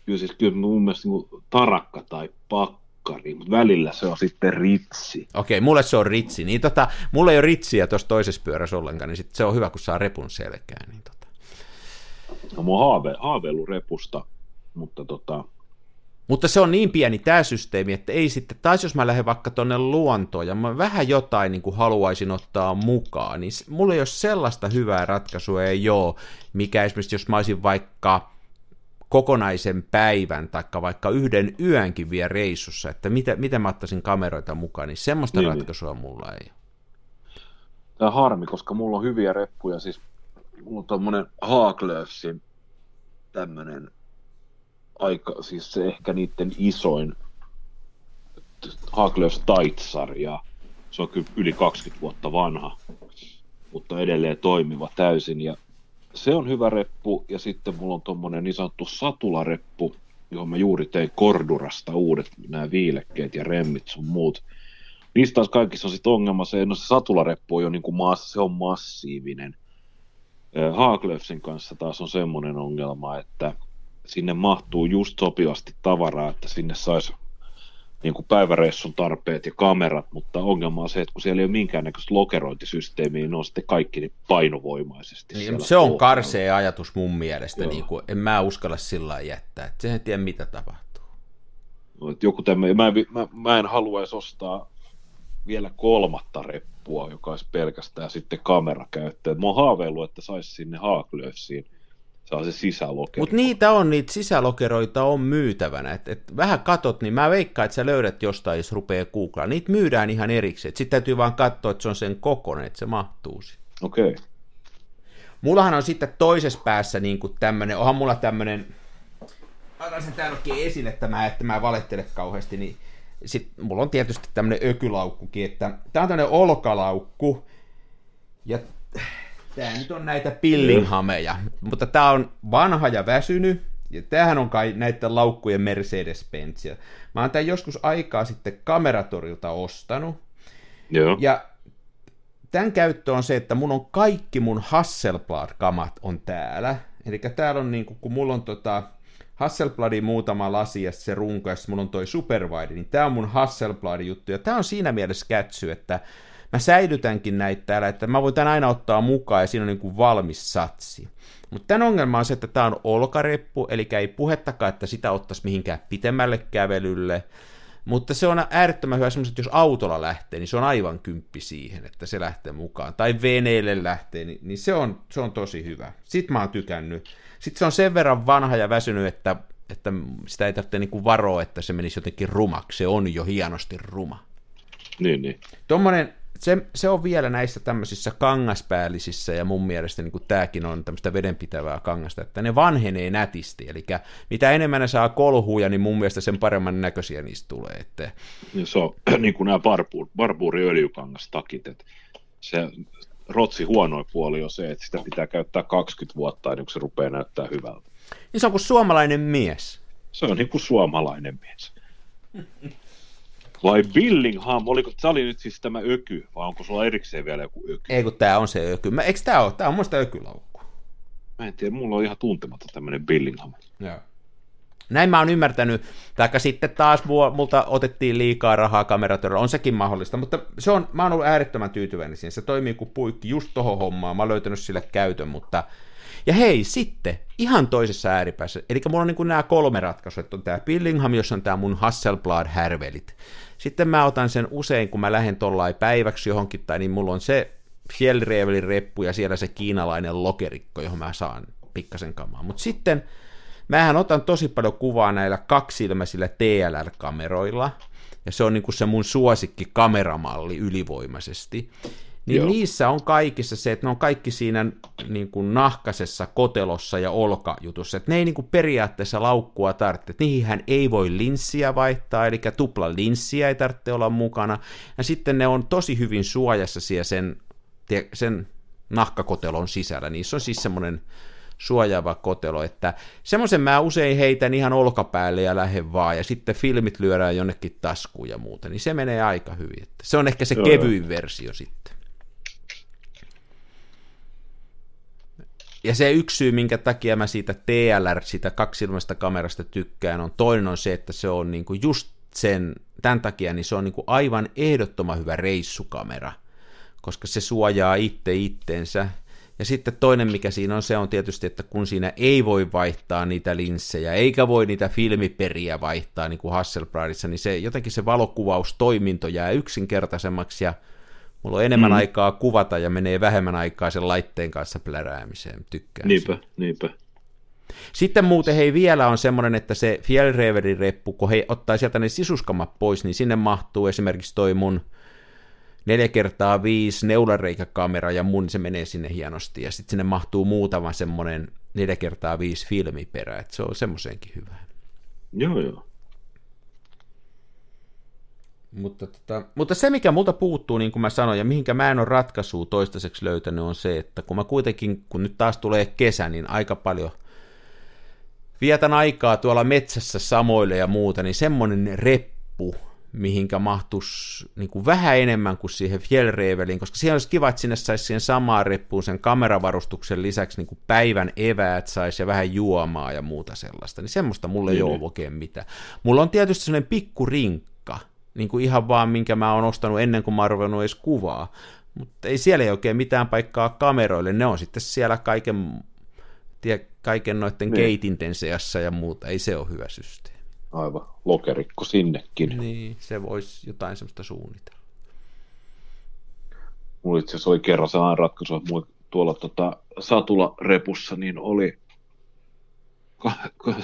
kyllä siis kyllä mun mielestä niin tarakka tai pakka makkari, mutta välillä se on sitten ritsi. Okei, mulle se on ritsi. Niin tota, mulla ei ole ritsiä tuossa toisessa pyörässä ollenkaan, niin sit se on hyvä, kun saa repun selkään. Niin tota. No, oon haave, haaveillut repusta, mutta tota, mutta se on niin pieni tämä systeemi, että ei sitten, taas jos mä lähden vaikka tuonne luontoon ja mä vähän jotain niin kuin haluaisin ottaa mukaan, niin mulla ei ole sellaista hyvää ratkaisua, ei ole, mikä esimerkiksi jos mä olisin vaikka kokonaisen päivän tai vaikka yhden yönkin vielä reissussa, että mitä, miten mä ottaisin kameroita mukaan, niin semmoista niin, niin. ratkaisua mulla ei ole. Tämä on harmi, koska mulla on hyviä reppuja, siis mulla on tommonen Haaklöfsin tämmönen aika, siis se ehkä niiden isoin Haaklöfs Taitsar-ja se on kyllä yli 20 vuotta vanha, mutta edelleen toimiva täysin ja se on hyvä reppu, ja sitten mulla on tuommoinen niin sanottu satulareppu, johon mä juuri tein Kordurasta uudet nämä viilekkeet ja remmit sun muut. Niistä taas kaikissa on sitten ongelma se, no se satulareppu on jo niin kuin maassa, se on massiivinen. Haaklöfsin kanssa taas on semmoinen ongelma, että sinne mahtuu just sopivasti tavaraa, että sinne saisi niin kuin päiväreissun tarpeet ja kamerat, mutta ongelma on se, että kun siellä ei ole minkäännäköistä lokerointisysteemiä, niin on sitten kaikki niin painovoimaisesti. Niin, se on karsea ajatus mun mielestä, niin kuin, en mä uskalla sillä jättää, että sehän tiedä mitä tapahtuu. No, että joku tämmöinen, mä, mä, mä en haluaisi ostaa vielä kolmatta reppua, joka olisi pelkästään sitten kamerakäyttöön. Mä oon haaveillut, että saisi sinne Haaklöfsiin saa se sisälokero. Mutta niitä on, niitä sisälokeroita on myytävänä. Et, et vähän katot, niin mä veikkaan, että sä löydät jostain, jos rupeaa googlaa. Niitä myydään ihan erikseen. Sitten täytyy vaan katsoa, että se on sen kokonen, että se mahtuu Okei. Okay. Mullahan on sitten toisessa päässä niin kuin tämmönen, onhan mulla tämmönen, otan sen täälläkin esille, että mä, että mä valettele kauheasti, niin sitten mulla on tietysti tämmönen ökylaukkukin, että tää on tämmönen olkalaukku, ja Tämä nyt on näitä pillinghameja, mutta tämä on vanha ja väsynyt, ja tämähän on kai näiden laukkujen Mercedes-Benzia. Mä oon tämän joskus aikaa sitten kameratorilta ostanut. Joo. Ja tämän käyttö on se, että mun on kaikki mun Hasselblad-kamat on täällä. Eli täällä on niin kuin, kun mulla on tota Hasselbladin muutama lasi ja se runko, ja mulla on toi Superwide, niin tää on mun Hasselbladin juttu. Ja tää on siinä mielessä kätsy, että mä säilytänkin näitä täällä, että mä voin tän aina ottaa mukaan ja siinä on niin kuin valmis satsi. Mutta tämän ongelma on se, että tämä on olkareppu, eli ei puhettakaan, että sitä ottaisi mihinkään pitemmälle kävelylle, mutta se on äärettömän hyvä semmoiset, jos autolla lähtee, niin se on aivan kymppi siihen, että se lähtee mukaan. Tai veneelle lähtee, niin, niin se, on, se on tosi hyvä. Sitten mä oon tykännyt. Sitten se on sen verran vanha ja väsynyt, että, että sitä ei tarvitse niinku varoa, että se menisi jotenkin rumaksi. Se on jo hienosti ruma. Niin, niin. Tuommoinen se, se on vielä näissä tämmöisissä kangaspäälisissä, ja mun mielestä niin kuin tämäkin on tämmöistä vedenpitävää kangasta, että ne vanhenee nätisti, eli mitä enemmän ne saa kolhuja, niin mun mielestä sen paremman näköisiä niistä tulee. Että... Ja se on niin kuin nämä barbuur, barbuuriöljykangastakit, että se rotsi huonoin puoli on se, että sitä pitää käyttää 20 vuotta ennen kuin se rupeaa näyttää hyvältä. Niin se on kuin suomalainen mies. Se on niin kuin suomalainen mies. Vai Billingham, oliko, tämä oli nyt siis tämä öky, vai onko sulla erikseen vielä joku öky? Ei kun tää on se öky. Mä, eikö tää ole? Tää on muista ökylaukku. Mä en tiedä, mulla on ihan tuntematon tämmöinen Billingham. Joo. Näin mä oon ymmärtänyt, taikka sitten taas multa otettiin liikaa rahaa kameratöllä, on sekin mahdollista, mutta se on, mä oon ollut äärettömän tyytyväinen siihen, se toimii kuin puikki just tohon hommaan, mä oon löytänyt sille käytön, mutta ja hei, sitten ihan toisessa ääripäässä, eli mulla on niin nämä kolme ratkaisua, että on tämä Billingham, jossa on tämä mun Hasselblad-härvelit. Sitten mä otan sen usein, kun mä lähden tollain päiväksi johonkin, tai niin mulla on se Fjellrevelin reppu ja siellä se kiinalainen lokerikko, johon mä saan pikkasen kamaa. Mutta sitten Mähän otan tosi paljon kuvaa näillä kaksilmäisillä TLR-kameroilla, ja se on niin kuin se mun suosikki kameramalli ylivoimaisesti. Niin Joo. niissä on kaikissa se, että ne on kaikki siinä niin kuin nahkasessa kotelossa ja olkajutussa. Että ne ei niin kuin periaatteessa laukkua tarvitse. Niihin ei voi linssiä vaihtaa, eli tupla linssiä ei tarvitse olla mukana. Ja sitten ne on tosi hyvin suojassa siellä sen, sen nahkakotelon sisällä. Niissä on siis semmoinen suojaava kotelo, että semmoisen mä usein heitän ihan olkapäälle ja lähden vaan, ja sitten filmit lyödään jonnekin taskuun ja muuta, niin se menee aika hyvin. Että se on ehkä se Joo, kevyin versio sitten. Ja se yksi syy, minkä takia mä siitä TLR, siitä kaksilmaista kamerasta tykkään, on toinen on se, että se on niinku just sen, tämän takia, niin se on niinku aivan ehdottoman hyvä reissukamera, koska se suojaa itse itteensä, ja sitten toinen, mikä siinä on, se on tietysti, että kun siinä ei voi vaihtaa niitä linssejä, eikä voi niitä filmiperiä vaihtaa, niin kuin Hasselbladissa, niin se, jotenkin se valokuvaustoiminto jää yksinkertaisemmaksi, ja mulla on enemmän mm. aikaa kuvata, ja menee vähemmän aikaa sen laitteen kanssa pläräämiseen, tykkään Niinpä, siitä. niinpä. Sitten muuten hei vielä on semmoinen, että se Fjellreverin reppu, kun he ottaa sieltä ne sisuskamat pois, niin sinne mahtuu esimerkiksi toi mun 4 kertaa 5 neulareikäkamera ja mun se menee sinne hienosti ja sitten sinne mahtuu muutama semmoinen 4 kertaa 5 filmiperä, että se on semmoisenkin hyvä. Joo, joo. Mutta, tota, mutta se, mikä multa puuttuu, niin kuin mä sanoin, ja mihinkä mä en ole ratkaisua toistaiseksi löytänyt, on se, että kun mä kuitenkin, kun nyt taas tulee kesä, niin aika paljon vietän aikaa tuolla metsässä samoille ja muuta, niin semmoinen reppu, mihinkä mahtuisi niin kuin vähän enemmän kuin siihen Fjellreveliin, koska siihen olisi kiva, että sinne saisi siihen samaan reppuun sen kameravarustuksen lisäksi niin kuin päivän eväät saisi ja vähän juomaa ja muuta sellaista, niin semmoista mulle ei niin, ole niin. oikein mitään. Mulla on tietysti sellainen pikku rinkka, niin kuin ihan vaan minkä mä oon ostanut ennen kuin mä oon edes kuvaa, mutta ei siellä ei oikein mitään paikkaa kameroille, ne on sitten siellä kaiken, tie, kaiken noiden niin. keitinten seassa ja muuta, ei se ole hyvä systeemi aivan lokerikko sinnekin. Niin, se voisi jotain semmoista suunnitella. Mulla itse asiassa oli kerran sellainen ratkaisu, että mulla tuolla tota, satularepussa niin oli,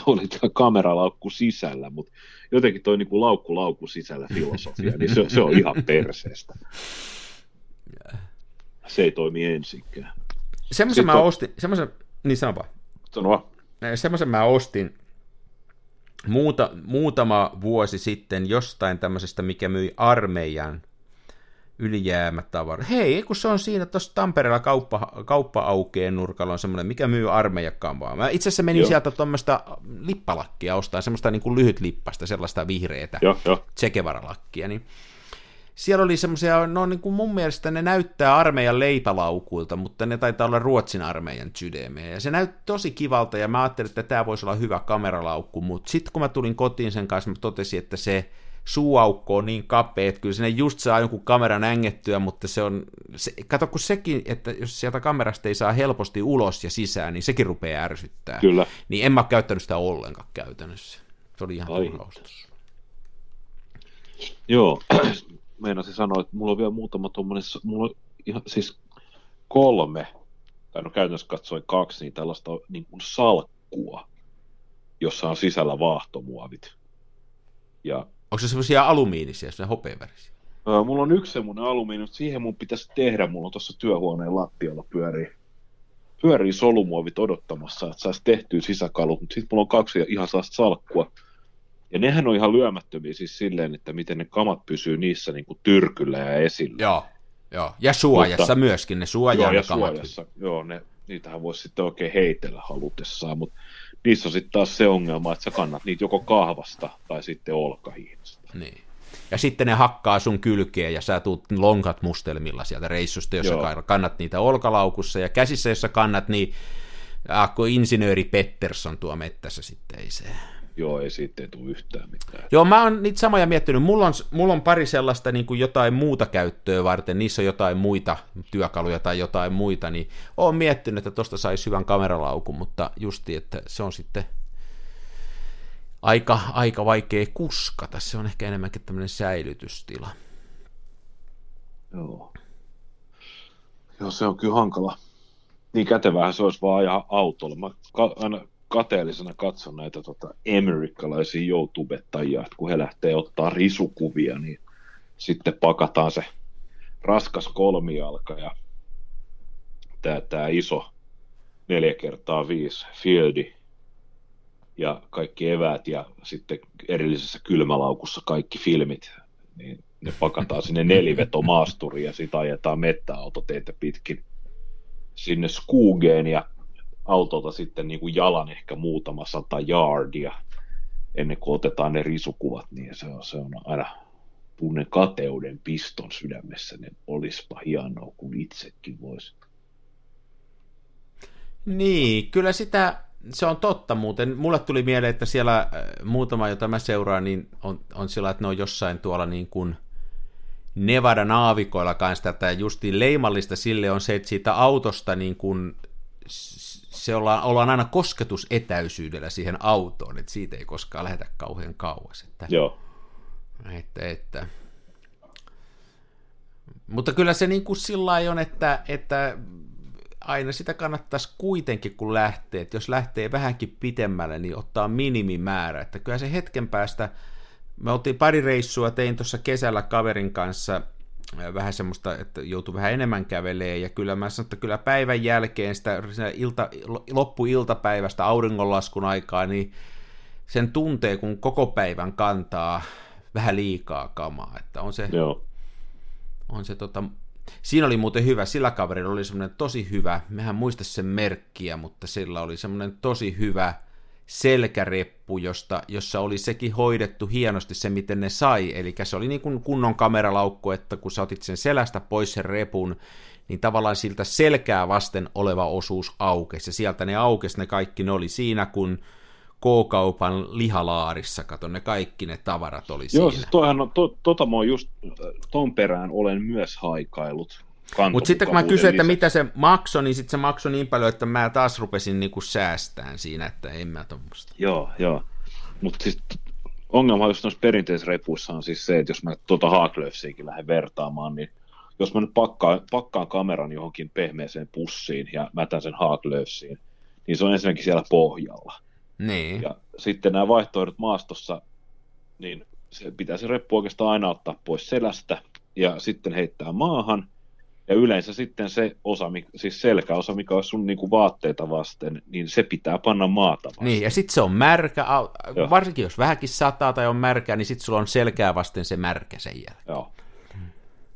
oli tämä kameralaukku sisällä, mutta jotenkin toi niin kuin laukku laukku sisällä filosofia, niin se, se on ihan perseestä. Se ei toimi ensinkään. Semmoisen mä ostin, semmoisen, niin sano Sano Semmoisen mä ostin muuta, muutama vuosi sitten jostain tämmöisestä, mikä myi armeijan ylijäämätavara. Hei, kun se on siinä tuossa Tampereella kauppa, kauppa-aukeen nurkalla on semmoinen, mikä myy armeijakaan Mä itse asiassa menin Joo. sieltä tuommoista lippalakkia ostaa, semmoista niin kuin lyhyt lippasta, sellaista vihreätä Chekevaralakkia, niin siellä oli semmoisia, no niin kuin mun mielestä ne näyttää armeijan leipälaukuilta, mutta ne taitaa olla Ruotsin armeijan sydämeä. Ja se näytti tosi kivalta ja mä ajattelin, että tämä voisi olla hyvä kameralaukku, mutta sitten kun mä tulin kotiin sen kanssa, mä totesin, että se suuaukko on niin kapea, että kyllä sinne just saa jonkun kameran ängettyä, mutta se on, se, kato kun sekin, että jos sieltä kamerasta ei saa helposti ulos ja sisään, niin sekin rupeaa ärsyttää. Kyllä. Niin en mä käyttänyt sitä ollenkaan käytännössä. Se oli ihan turhaustus. Joo, meinasin sanoa, että mulla on vielä muutama tuommoinen, mulla on ihan, siis kolme, tai no käytännössä katsoin kaksi, niin tällaista niin kuin salkkua, jossa on sisällä vaahtomuovit. Ja, Onko se semmoisia alumiinisia, se hopeavärisiä? Mulla on yksi semmoinen alumiini, mutta siihen mun pitäisi tehdä, mulla on tuossa työhuoneen lattialla pyörii, pyörii solumuovit odottamassa, että saisi tehtyä sisäkalut, mutta sitten mulla on kaksi ihan sellaista salkkua, ja nehän on ihan lyömättömiä siis silleen, että miten ne kamat pysyy niissä niin kuin tyrkyllä ja esillä. Joo, joo. ja suojassa mutta, myöskin, ne suojaa joo, ja kamat. suojassa, joo, ne, niitähän voisi sitten oikein heitellä halutessaan, mutta niissä on sitten taas se ongelma, että sä kannat niitä joko kahvasta tai sitten olkahiinasta. Niin. Ja sitten ne hakkaa sun kylkeen ja sä tuut lonkat mustelmilla sieltä reissusta, jos Joo. kannat niitä olkalaukussa ja käsissä, jos kannat, niin Akko insinööri Pettersson tuo mettässä sitten, ei se. Joo, ei siitä ei tule yhtään mitään. Joo, mä oon niitä samoja miettinyt. Mulla on, mulla on pari sellaista niin kuin jotain muuta käyttöä varten, niissä on jotain muita työkaluja tai jotain muita, niin oon miettinyt, että tosta saisi hyvän kameralaukun, mutta justi, että se on sitten aika, aika vaikea kuskata. Se on ehkä enemmänkin tämmöinen säilytystila. Joo. Joo, se on kyllä hankala. Niin kätevähän se olisi vaan ajaa autolla. Mä ka- aina kateellisena katson näitä tota, amerikkalaisia YouTubettajia, että kun he lähtee ottaa risukuvia, niin sitten pakataan se raskas kolmijalka ja tämä, iso 4 kertaa 5 fieldi ja kaikki eväät ja sitten erillisessä kylmälaukussa kaikki filmit, niin ne pakataan sinne neliveto-maasturiin ja sitten ajetaan mettäautoteitä pitkin sinne Skugeen ja autolta sitten niin kuin jalan ehkä muutama sata yardia ennen kuin otetaan ne risukuvat, niin se on, se on aina tunnen kateuden piston sydämessä, niin olispa hienoa, kun itsekin voisi. Niin, kyllä sitä, se on totta muuten. Mulle tuli mieleen, että siellä äh, muutama, jota mä seuraan, niin on, on sillä, että ne on jossain tuolla niin kuin Nevadan aavikoilla kanssa, että justiin leimallista sille on se, että siitä autosta niin kuin se ollaan, ollaan aina kosketusetäisyydellä siihen autoon, että siitä ei koskaan lähetä kauhean kauas. Että, Joo. Että, että. Mutta kyllä se niin kuin sillä on, että, että aina sitä kannattaisi kuitenkin, kun lähtee, että jos lähtee vähänkin pitemmälle, niin ottaa minimimäärä, että kyllä se hetken päästä, me oltiin pari reissua, tein tuossa kesällä kaverin kanssa vähän semmoista, että joutuu vähän enemmän kävelee, ja kyllä mä sanon, että kyllä päivän jälkeen sitä ilta, loppuiltapäivästä auringonlaskun aikaa, niin sen tuntee, kun koko päivän kantaa vähän liikaa kamaa, että on se, Joo. on se tota, siinä oli muuten hyvä, sillä kaverilla oli semmoinen tosi hyvä, mehän muista sen merkkiä, mutta sillä oli semmoinen tosi hyvä, selkäreppu, josta, jossa oli sekin hoidettu hienosti se, miten ne sai. Eli se oli niin kuin kunnon kameralaukku, että kun sä otit sen selästä pois sen repun, niin tavallaan siltä selkää vasten oleva osuus aukesi. Ja sieltä ne aukesi ne kaikki, ne oli siinä, kun K-kaupan lihalaarissa, kato ne kaikki ne tavarat oli Joo, siinä. siis toihan, to, tota mä just, ton perään olen myös haikailut. Mutta sitten kun mä kysyin, että mitä se maksoi, niin sitten se maksoi niin paljon, että mä taas rupesin niinku säästään siinä, että en mä tuommoista. Joo, joo. Mutta siis ongelma just noissa perinteisissä repuissa on siis se, että jos mä tuota Haaklöfsiäkin lähden vertaamaan, niin jos mä nyt pakkaan, pakkaan kameran johonkin pehmeeseen pussiin ja mätän sen Haaklöfsiin, niin se on ensinnäkin siellä pohjalla. Niin. Ja sitten nämä vaihtoehdot maastossa, niin se pitää se reppu oikeastaan aina ottaa pois selästä ja sitten heittää maahan – ja yleensä sitten se osa, siis selkäosa, mikä on sun niinku vaatteita vasten, niin se pitää panna maata vasten. Niin, ja sitten se on märkä, Joo. varsinkin jos vähänkin sataa tai on märkä, niin sitten sulla on selkää vasten se märkä sen jälkeen. Joo.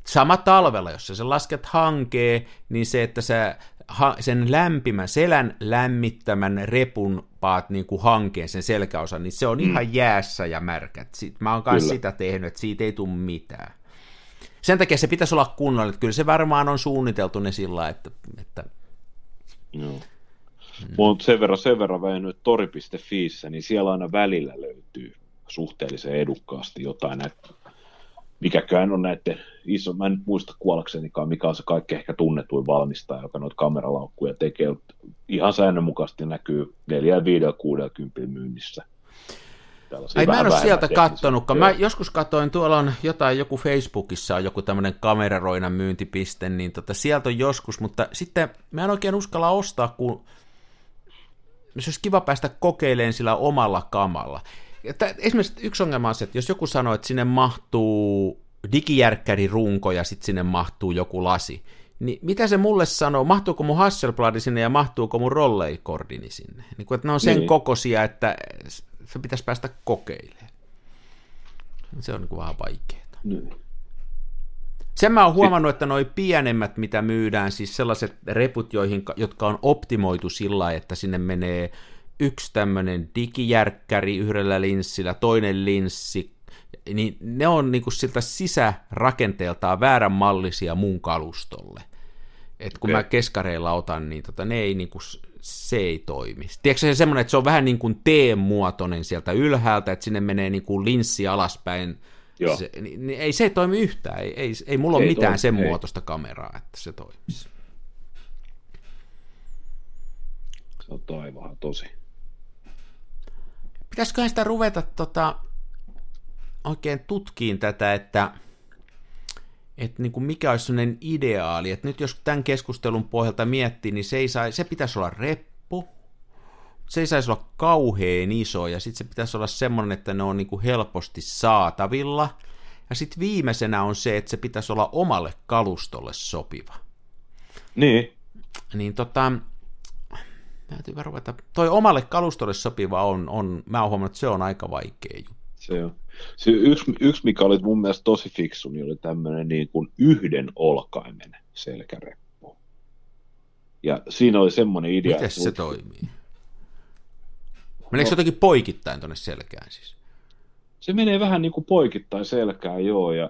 Sama talvella, jos sä lasket hankee, niin se, että sä sen lämpimän, selän lämmittämän repun paat niin kuin hankeen sen selkäosan, niin se on mm. ihan jäässä ja märkä. Mä oon myös sitä tehnyt, että siitä ei tule mitään sen takia se pitäisi olla kunnolla, että kyllä se varmaan on suunniteltu ne sillä että... että... Joo. Hmm. Mutta sen verran, sen verran vähennyt tori.fiissä, niin siellä aina välillä löytyy suhteellisen edukkaasti jotain näitä, mikäkään on näiden iso, mä en muista kuollaksenikaan, mikä on se kaikkein ehkä tunnetuin valmistaja, joka noita kameralaukkuja tekee, ihan säännönmukaisesti näkyy 4, 5, 60 myynnissä. Ai mä en ole sieltä kattonutkaan. Mä joskus katsoin, tuolla on jotain, joku Facebookissa on joku tämmöinen kameraroinan myyntipiste, niin tota, sieltä on joskus, mutta sitten mä en oikein uskalla ostaa, kun se olisi kiva päästä kokeilemaan sillä omalla kamalla. Että esimerkiksi yksi ongelma on se, että jos joku sanoo, että sinne mahtuu digijärkkäri runko ja sitten sinne mahtuu joku lasi, niin mitä se mulle sanoo, mahtuuko mun Hasselbladi sinne ja mahtuuko mun rolleikordini sinne? Niin kuin, että ne on sen niin. kokoisia, että se pitäisi päästä kokeilemaan. Se on niin kuin vähän vaikeaa. Niin. Sen mä oon huomannut, että noi pienemmät, mitä myydään, siis sellaiset reput, joihin, jotka on optimoitu sillä että sinne menee yksi tämmöinen digijärkkäri yhdellä linssillä, toinen linssi, niin ne on niin kuin siltä sisärakenteeltaan väärän mallisia mun kalustolle. Et kun okay. mä keskareilla otan, niin tota, ne ei, niin kuin, se ei toimi. Tiedätkö se semmoinen, että se on vähän niin kuin T-muotoinen sieltä ylhäältä, että sinne menee niin kuin linssi alaspäin. Joo. Se, niin, niin, ei se toimi yhtään. Ei, ei, ei mulla ole Ei mitään toimi, sen ei. muotoista kameraa, että se toimisi. Se on taivaan tosi. Pitäisiköhän sitä ruveta tota, oikein tutkiin tätä, että, että niin kuin mikä olisi sellainen ideaali, että nyt jos tämän keskustelun pohjalta miettii, niin se, ei saa, se pitäisi olla reppu, se ei saisi olla kauhean iso, ja sitten se pitäisi olla semmoinen, että ne on niin kuin helposti saatavilla, ja sitten viimeisenä on se, että se pitäisi olla omalle kalustolle sopiva. Niin, Niin tota, täytyy ruveta, toi omalle kalustolle sopiva on, on, mä oon huomannut, että se on aika vaikea juttu. se on. Se yksi, yksi, mikä oli mun mielestä tosi fiksu, niin oli tämmöinen niin kuin yhden olkaimen selkäreppu. Ja siinä oli semmoinen idea, Miten että se toimii? Meneekö se jotenkin poikittain tuonne selkään siis? se menee vähän niin kuin poikittain selkään, joo, ja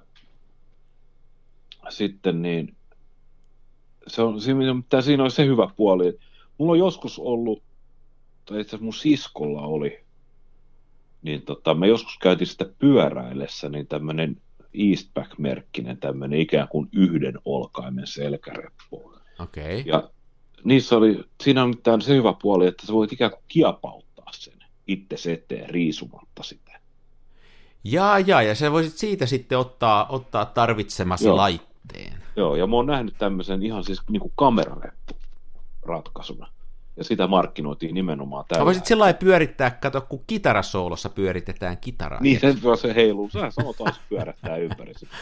sitten niin, se on, siinä, siinä on se hyvä puoli, että mulla on joskus ollut, tai itse asiassa mun siskolla oli, niin tota, me joskus käytiin sitä pyöräillessä, niin tämmöinen Eastback-merkkinen tämmöinen ikään kuin yhden olkaimen selkäreppu. Okei. Okay. Ja niissä oli, siinä on tämä se hyvä puoli, että sä voit ikään kuin kiepauttaa sen itse eteen riisumatta sitä. Jaa, jaa, ja sä voisit siitä sitten ottaa, ottaa tarvitsemasi Joo. laitteen. Joo, ja mä oon nähnyt tämmöisen ihan siis niin kuin kamerareppu ratkaisuna. Ja sitä markkinoitiin nimenomaan Sä tällä. voisit sillä lailla pyörittää, kato, kun kitarasoolossa pyöritetään kitaraa. Niin, sen vaan se heiluu. Sä sanoo taas pyörättää ympäri sitä.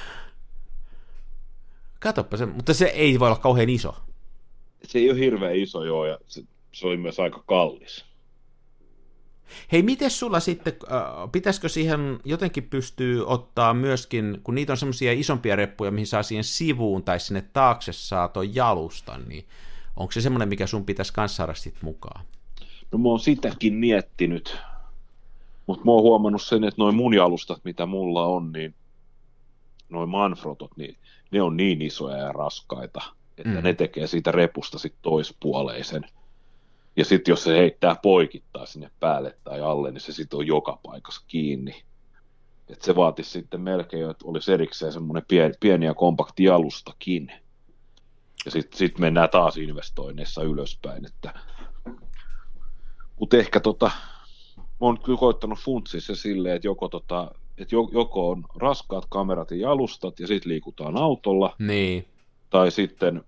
Katoppa se, mutta se ei voi olla kauhean iso. Se ei ole hirveän iso joo, ja se, se oli myös aika kallis. Hei, miten sulla sitten, äh, pitäisikö siihen jotenkin pystyy ottaa myöskin, kun niitä on semmoisia isompia reppuja, mihin saa siihen sivuun tai sinne taakse saa ton jalustan, niin onko se semmoinen, mikä sun pitäisi kanssa saada sit mukaan? No mä oon sitäkin miettinyt, mutta mä oon huomannut sen, että noin mun jalustat, mitä mulla on, niin noin Manfrotot, niin ne on niin isoja ja raskaita, että Mm. ne tekee siitä repusta sit toispuoleisen. Ja sitten jos se heittää poikittaa sinne päälle tai alle, niin se sitten on joka paikassa kiinni. Et se vaatisi sitten melkein, että olisi erikseen semmoinen pieni, pieni ja kompakti jalustakin. Ja sitten sit mennään taas investoinneissa ylöspäin. Että... Mutta ehkä tota, mä oon kyllä koittanut funtsia se silleen, että joko, tota, että jo- joko on raskaat kamerat ja jalustat ja sitten liikutaan autolla, Niin, tai sitten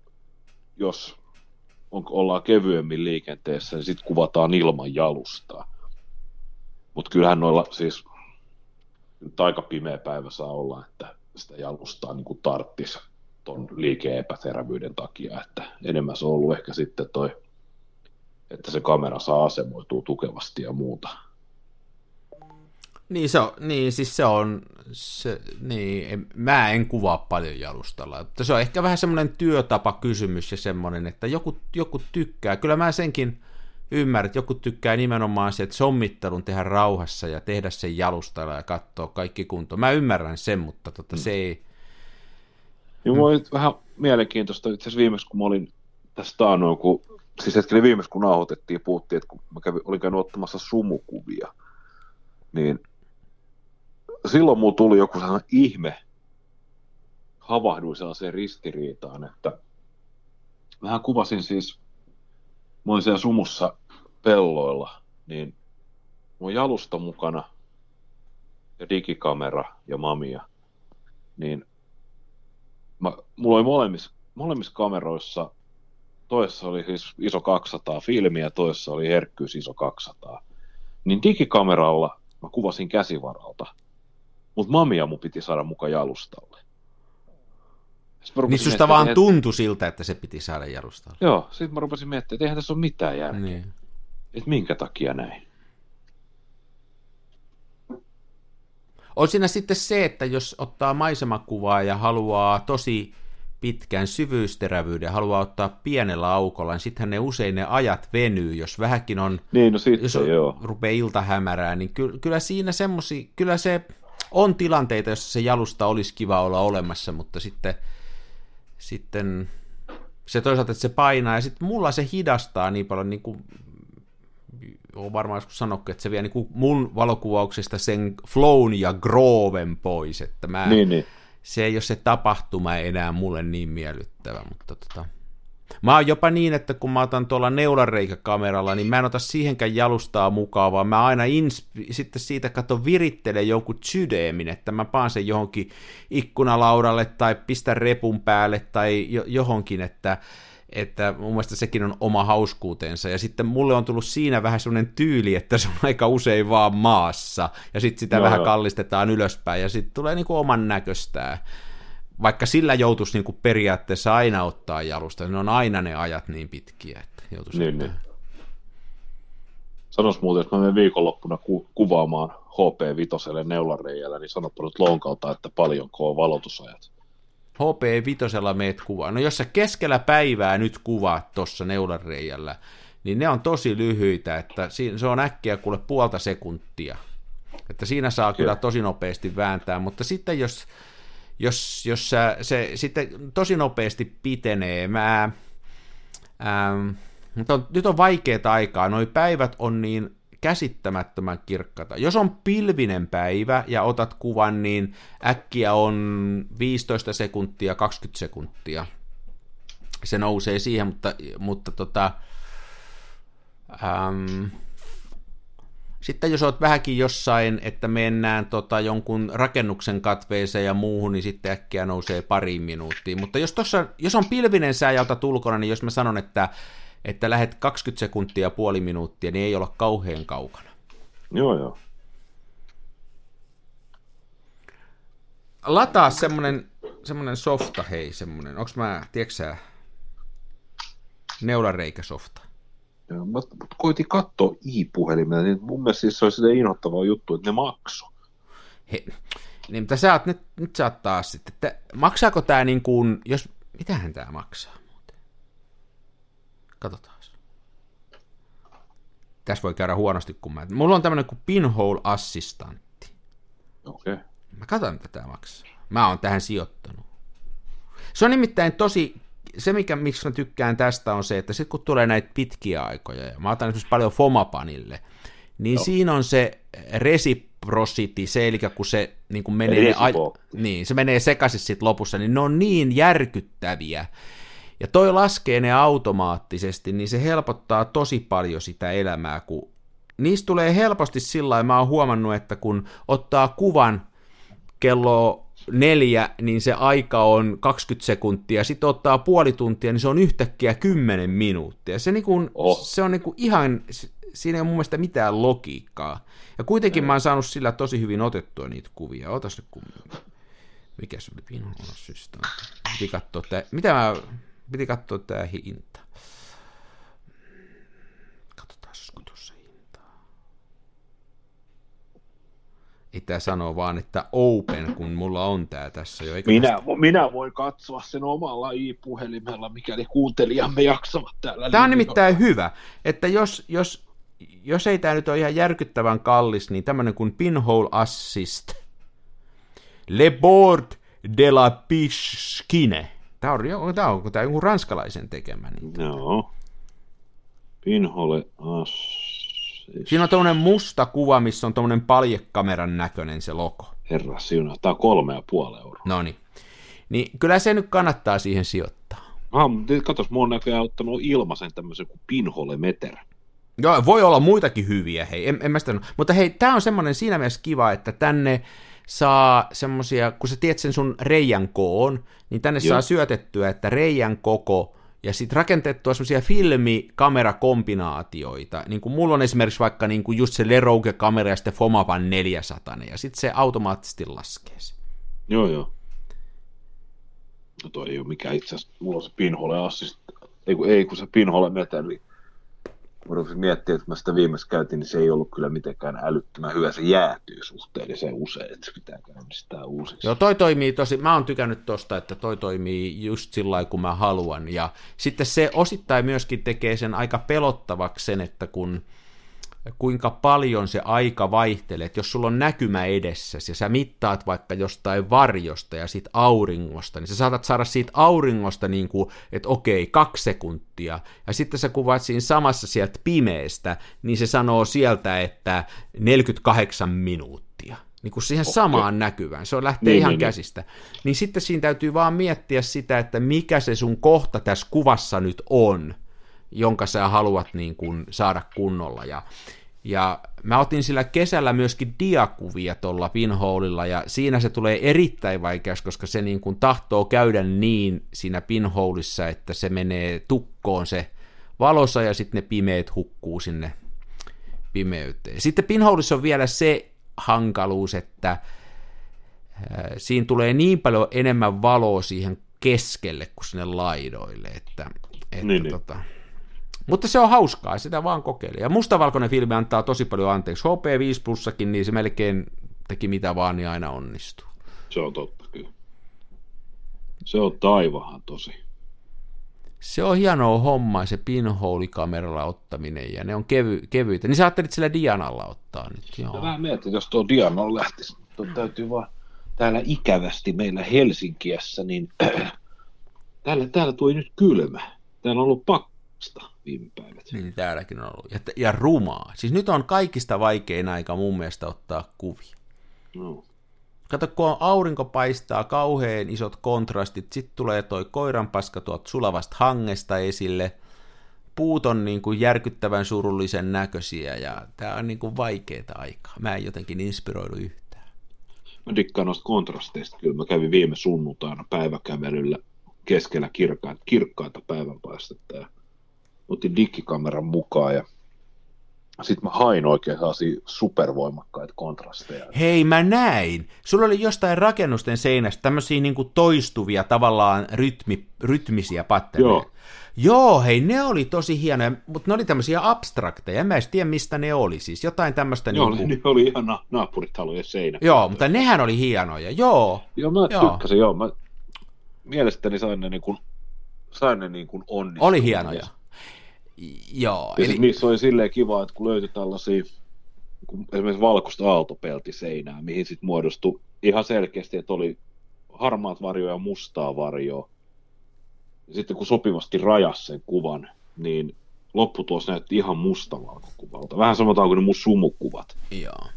jos on, ollaan kevyemmin liikenteessä, niin sitten kuvataan ilman jalustaa. Mutta kyllähän noilla siis nyt aika pimeä päivä saa olla, että sitä jalustaa niin kuin ton liike-epäterävyyden takia, että enemmän se on ollut ehkä sitten toi, että se kamera saa asemoitua tukevasti ja muuta. niin, se on, niin siis se on, se, niin, en, mä en kuvaa paljon jalustalla, mutta se on ehkä vähän semmoinen työtapa kysymys ja semmoinen, että joku, joku tykkää, kyllä mä senkin ymmärrän, että joku tykkää nimenomaan se, että sommittelun tehdä rauhassa ja tehdä sen jalustalla ja katsoa kaikki kuntoon. Mä ymmärrän sen, mutta tota, se ei, Niin mulla oli vähän mielenkiintoista, itse asiassa viimeksi kun mä olin tässä taannoin, kun, siis hetkinen viimeksi kun nauhoitettiin, puhuttiin, että kun mä kävin, olin käynyt ottamassa sumukuvia, niin silloin mulla tuli joku sellainen ihme, havahduin sellaiseen ristiriitaan, että vähän kuvasin siis, mä olin siellä sumussa pelloilla, niin mun jalusta mukana ja digikamera ja mamia, niin mä, mulla oli molemmissa, molemmissa kameroissa, toisessa oli siis iso 200 filmiä, toisessa oli herkkyys iso 200. Niin digikameralla mä kuvasin käsivaralta, mutta mamia mun piti saada mukaan jalustalle. Niin susta vaan että- tuntui siltä, että se piti saada jalustalle. Joo, sitten mä rupesin miettimään, että eihän tässä ole mitään järkeä. Niin. Että minkä takia näin. On siinä sitten se, että jos ottaa maisemakuvaa ja haluaa tosi pitkän syvyysterävyyden haluaa ottaa pienellä aukolla, niin sittenhän ne usein ne ajat venyy, jos vähänkin on, Niin, no sitten jos on, joo. rupeaa ilta hämärää, niin kyllä, kyllä siinä semmosia, kyllä se on tilanteita, jossa se jalusta olisi kiva olla olemassa, mutta sitten, sitten se toisaalta, että se painaa, ja sitten mulla se hidastaa niin paljon, niin kuin olen varmaan joskus sanonut, että se vie niin mun valokuvauksesta sen flown ja groven pois, että mä, Niin, niin. se ei ole se tapahtuma enää mulle niin miellyttävä, mutta tota, Mä oon jopa niin, että kun mä otan tuolla neulareikäkameralla, niin mä en ota siihenkään jalustaa mukaan, vaan mä aina insp- sitten siitä katon virittelen jonkun sydämin, että mä paan sen johonkin ikkunalaudalle tai pistän repun päälle tai jo- johonkin, että, että mun mielestä sekin on oma hauskuutensa. Ja sitten mulle on tullut siinä vähän semmoinen tyyli, että se on aika usein vaan maassa, ja sitten sitä Joo, vähän joo. kallistetaan ylöspäin, ja sitten tulee niinku oman näköstään vaikka sillä joutuisi niin kuin periaatteessa aina ottaa jalusta, ne on aina ne ajat niin pitkiä, että joutuisi Niin, ottaa. niin. Sanois muuten, että mä menen viikonloppuna ku- kuvaamaan HP Vitoselle neulareijällä, niin sanoppa nyt lonkalta, että paljonko on valotusajat. HP Vitosella meet kuvaa. No jos sä keskellä päivää nyt kuvaat tuossa neulareijällä, niin ne on tosi lyhyitä, että siinä, se on äkkiä kuule puolta sekuntia. Että siinä saa kyllä Joo. tosi nopeasti vääntää, mutta sitten jos, jos, jos sä, se sitten tosi nopeasti pitenee, mä, ähm, mutta on, nyt on vaikeaa aikaa, noi päivät on niin käsittämättömän kirkkata. Jos on pilvinen päivä ja otat kuvan, niin äkkiä on 15 sekuntia, 20 sekuntia. Se nousee siihen, mutta, mutta tota, äm, sitten jos oot vähänkin jossain, että mennään tota jonkun rakennuksen katveeseen ja muuhun, niin sitten äkkiä nousee pariin minuuttiin. Mutta jos, tossa, jos on pilvinen sää ja otat ulkona, niin jos mä sanon, että, että lähet 20 sekuntia puoli minuuttia, niin ei olla kauhean kaukana. Joo, joo. Lataa semmonen, semmonen softa, hei, semmonen, onks mä, tiedätkö sä, neulareikäsofta? joo. Mä koitin katsoa i-puhelimella, niin mun mielestä siis se oli silleen inhottava juttu, että ne makso. He, niin, mutta sä oot, nyt, nyt sä oot taas sitten, että maksaako tää niin kuin, jos, mitähän tää maksaa? Katsotaan. Tässä voi käydä huonosti, kun mä, mulla on tämmönen kuin pinhole-assistantti. Okei. Okay. Mä katson, mitä tämä maksaa. Mä oon tähän sijoittanut. Se on nimittäin tosi, se mikä, miksi mä tykkään tästä on se, että sitten kun tulee näitä pitkiä aikoja, ja mä otan esimerkiksi paljon Fomapanille, niin no. siinä on se reciprocity, se eli kun se niin kun menee, ne, a, niin, se menee sekaisin sitten lopussa, niin ne on niin järkyttäviä. Ja toi laskee ne automaattisesti, niin se helpottaa tosi paljon sitä elämää, kun niistä tulee helposti sillä mä oon huomannut, että kun ottaa kuvan kello neljä, niin se aika on 20 sekuntia, sitten ottaa puoli tuntia, niin se on yhtäkkiä 10 minuuttia. Se, niin kuin, Oh. se on niin kuin ihan, siinä ei ole mun mielestä mitään logiikkaa. Ja kuitenkin mä oon saanut sillä tosi hyvin otettua niitä kuvia. Otas nyt kun... Mikä se oli? Assistant. Piti katsoa. Mitä mä... Piti katsoa tää hinta. Katsotaan, olisiko tuossa hintaa. Ei tää sanoo vaan, että open, kun mulla on tää tässä jo. Eikö Minä, minä voin katsoa sen omalla i-puhelimella, mikäli kuuntelijamme jaksavat täällä. Tämä on nimittäin hyvä, että jos, jos, jos ei tämä nyt ole ihan järkyttävän kallis, niin tämmöinen kuin Pinhole Assist, Le Bord de la Piscine. Tämä on, jo- tämä on, tämä on ranskalaisen tekemä. Niin. Joo. Pinhole as... Siinä on tämmöinen musta kuva, missä on tämmöinen paljekameran näköinen se logo. Herra siunaa, tää on kolme ja puoli euroa. No niin. Niin kyllä se nyt kannattaa siihen sijoittaa. Ah, mutta katos, mä oon näköjään ottanut ilmaisen tämmöisen kuin Pinhole Meter. Joo, voi olla muitakin hyviä, hei, en, en mä sitä, mutta hei, tämä on semmoinen siinä mielessä kiva, että tänne saa semmosia, kun sä tiedät sen sun reijän koon, niin tänne Joo. saa syötettyä, että reijän koko ja sitten rakentettua semmoisia filmikamerakombinaatioita, niin kuin mulla on esimerkiksi vaikka niin kuin just se Lerouge-kamera ja sitten Fomapan 400, ja sitten se automaattisesti laskee sen. Joo, joo. No toi ei ole mikään itse asiassa, mulla on se Pinhole Assist, ei kun, ei kun se Pinhole Meter, niin Mä rupesin miettimään, että mä sitä viimeksi käytin, niin se ei ollut kyllä mitenkään älyttömän hyvä. Se jäätyy suhteellisen usein, että se pitää käynnistää uusiksi. Joo, toi toimii tosi, mä oon tykännyt tosta, että toi toimii just sillä kun mä haluan. Ja sitten se osittain myöskin tekee sen aika pelottavaksi sen, että kun kuinka paljon se aika vaihtelee. Että jos sulla on näkymä edessä ja sä mittaat vaikka jostain varjosta ja siitä auringosta, niin sä saatat saada siitä auringosta niin kuin, että okei, kaksi sekuntia. Ja sitten sä kuvaat siinä samassa sieltä pimeestä, niin se sanoo sieltä, että 48 minuuttia niin kuin siihen okay. samaan näkyvään. Se on lähtee niin, ihan niin, niin. käsistä. Niin. niin sitten siinä täytyy vaan miettiä sitä, että mikä se sun kohta tässä kuvassa nyt on jonka sä haluat niin kuin saada kunnolla. Ja, ja mä otin sillä kesällä myöskin diakuvia tuolla pinhoolilla, ja siinä se tulee erittäin vaikeaksi, koska se niin kuin tahtoo käydä niin siinä pinhoolissa, että se menee tukkoon se valossa, ja sitten ne pimeät hukkuu sinne pimeyteen. Sitten pinhoolissa on vielä se hankaluus, että äh, siinä tulee niin paljon enemmän valoa siihen keskelle kuin sinne laidoille, että, että niin, niin. tota, niin mutta se on hauskaa, sitä vaan kokeili. Ja mustavalkoinen filmi antaa tosi paljon anteeksi. HP5 plussakin, niin se melkein teki mitä vaan, niin aina onnistuu. Se on totta, kyllä. Se on taivahan tosi. Se on hienoa hommaa, se pinhole-kameralla ottaminen, ja ne on kevy, kevyitä. Niin sä ajattelit sillä Dianalla ottaa nyt, joo. Mä mietin, jos tuo Diana lähtisi, täytyy vaan täällä ikävästi meillä Helsinkiässä, niin täällä, täällä tuli nyt kylmä. Täällä on ollut pakkasta viime päivät. Niin täälläkin on ollut. Ja, ja rumaa. Siis nyt on kaikista vaikein aika mun mielestä ottaa kuvia. No. Kato, kun aurinko paistaa, kauhean isot kontrastit, sitten tulee toi koiranpaska tuolta sulavasta hangesta esille, puut on niin kuin järkyttävän surullisen näköisiä ja tämä on niin kuin vaikeaa aikaa. Mä en jotenkin inspiroidu yhtään. Mä dikkaan noista kontrasteista. Kyllä mä kävin viime sunnuntaina päiväkävelyllä keskellä kirkkaita, kirkkaita päivänpaistetta ja otin digikameran mukaan ja sitten mä hain oikein sellaisia supervoimakkaita kontrasteja. Hei, mä näin. Sulla oli jostain rakennusten seinästä tämmöisiä niinku toistuvia tavallaan rytmi, rytmisiä pattereja. Joo. Joo, hei, ne oli tosi hienoja, mutta ne oli tämmöisiä abstrakteja. Mä en tiedä, mistä ne oli. Siis jotain tämmöistä... Joo, niin kuin... ne oli ihan na- naapuritalojen seinä. Joo, mutta nehän oli hienoja, joo. Joo, mä joo. tykkäsin, joo. Mä mielestäni sain ne niin kuin, sain ne niin kuin onnistua. Oli hienoja. Joo. Ja eli... niissä oli silleen kiva, että kun löytyi tällaisia esimerkiksi valkoista aaltopeltiseinää, mihin sitten muodostui ihan selkeästi, että oli harmaat varjoja ja mustaa varjoa. Ja sitten kun sopivasti rajas sen kuvan, niin lopputulos näytti ihan mustavalkokuvalta. Vähän samotaan kuin ne mun sumukuvat. Joo.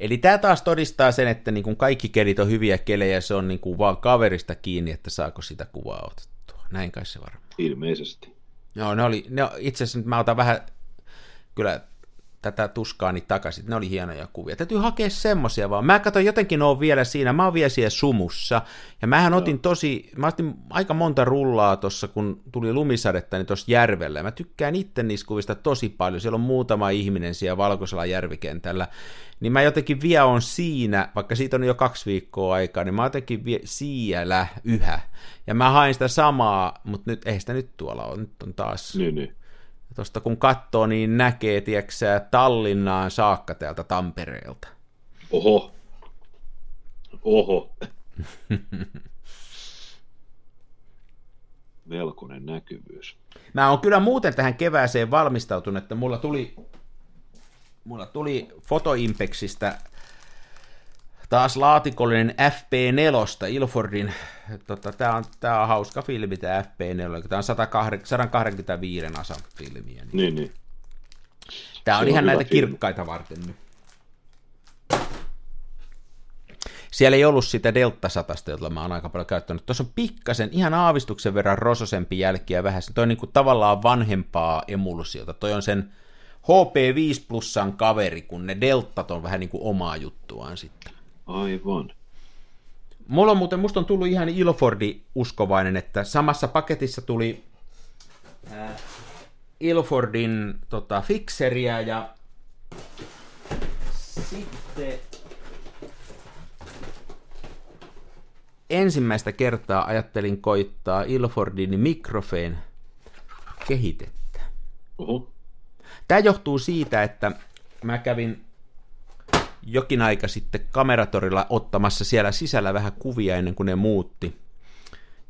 Eli tämä taas todistaa sen, että niin kuin kaikki kelit on hyviä kelejä, se on niin kuin vaan kaverista kiinni, että saako sitä kuvaa otettua. Näin kai se varmaan. Ilmeisesti. Joo, ne oli, ne, itse asiassa nyt mä otan vähän kyllä tätä tuskaani takaisin, ne oli hienoja kuvia. Täytyy hakea semmosia vaan. Mä katsoin jotenkin on vielä siinä, mä oon vielä siellä sumussa, ja mähän Joo. otin tosi, mä otin aika monta rullaa tuossa, kun tuli lumisadetta, niin tuossa järvellä. Mä tykkään itse niistä kuvista tosi paljon, siellä on muutama ihminen siellä valkoisella järvikentällä, niin mä jotenkin vielä on siinä, vaikka siitä on jo kaksi viikkoa aikaa, niin mä jotenkin vie siellä yhä. Ja mä hain sitä samaa, mutta nyt ei sitä nyt tuolla on, nyt on taas... Niin, niin. Tuosta kun katsoo, niin näkee, tieksää, Tallinnaan saakka täältä Tampereelta. Oho. Oho. Melkoinen näkyvyys. Mä oon kyllä muuten tähän kevääseen valmistautunut, että mulla tuli mulla tuli Fotoimpexistä taas laatikollinen FP4 Ilfordin, tota, tämä on, tää on hauska filmi tämä FP4, tämä on 125 asan filmiä. Niin, niin. niin. Tämä on, on ihan näitä filmi. kirkkaita varten nyt. Siellä ei ollut sitä Delta 100, jota mä oon aika paljon käyttänyt. Tuossa on pikkasen, ihan aavistuksen verran rososempi jälkiä vähän. Toi on niin kuin tavallaan vanhempaa emulsiota. Toi on sen HP5 plussan kaveri, kun ne deltat on vähän niin kuin omaa juttuaan sitten. Aivan. Mulla on muuten, musta on tullut ihan Ilfordi uskovainen, että samassa paketissa tuli äh, Ilfordin tota, fixeriä ja sitten ensimmäistä kertaa ajattelin koittaa Ilfordin Microfane kehitettä. Oho. Tämä johtuu siitä, että mä kävin jokin aika sitten kameratorilla ottamassa siellä sisällä vähän kuvia ennen kuin ne muutti.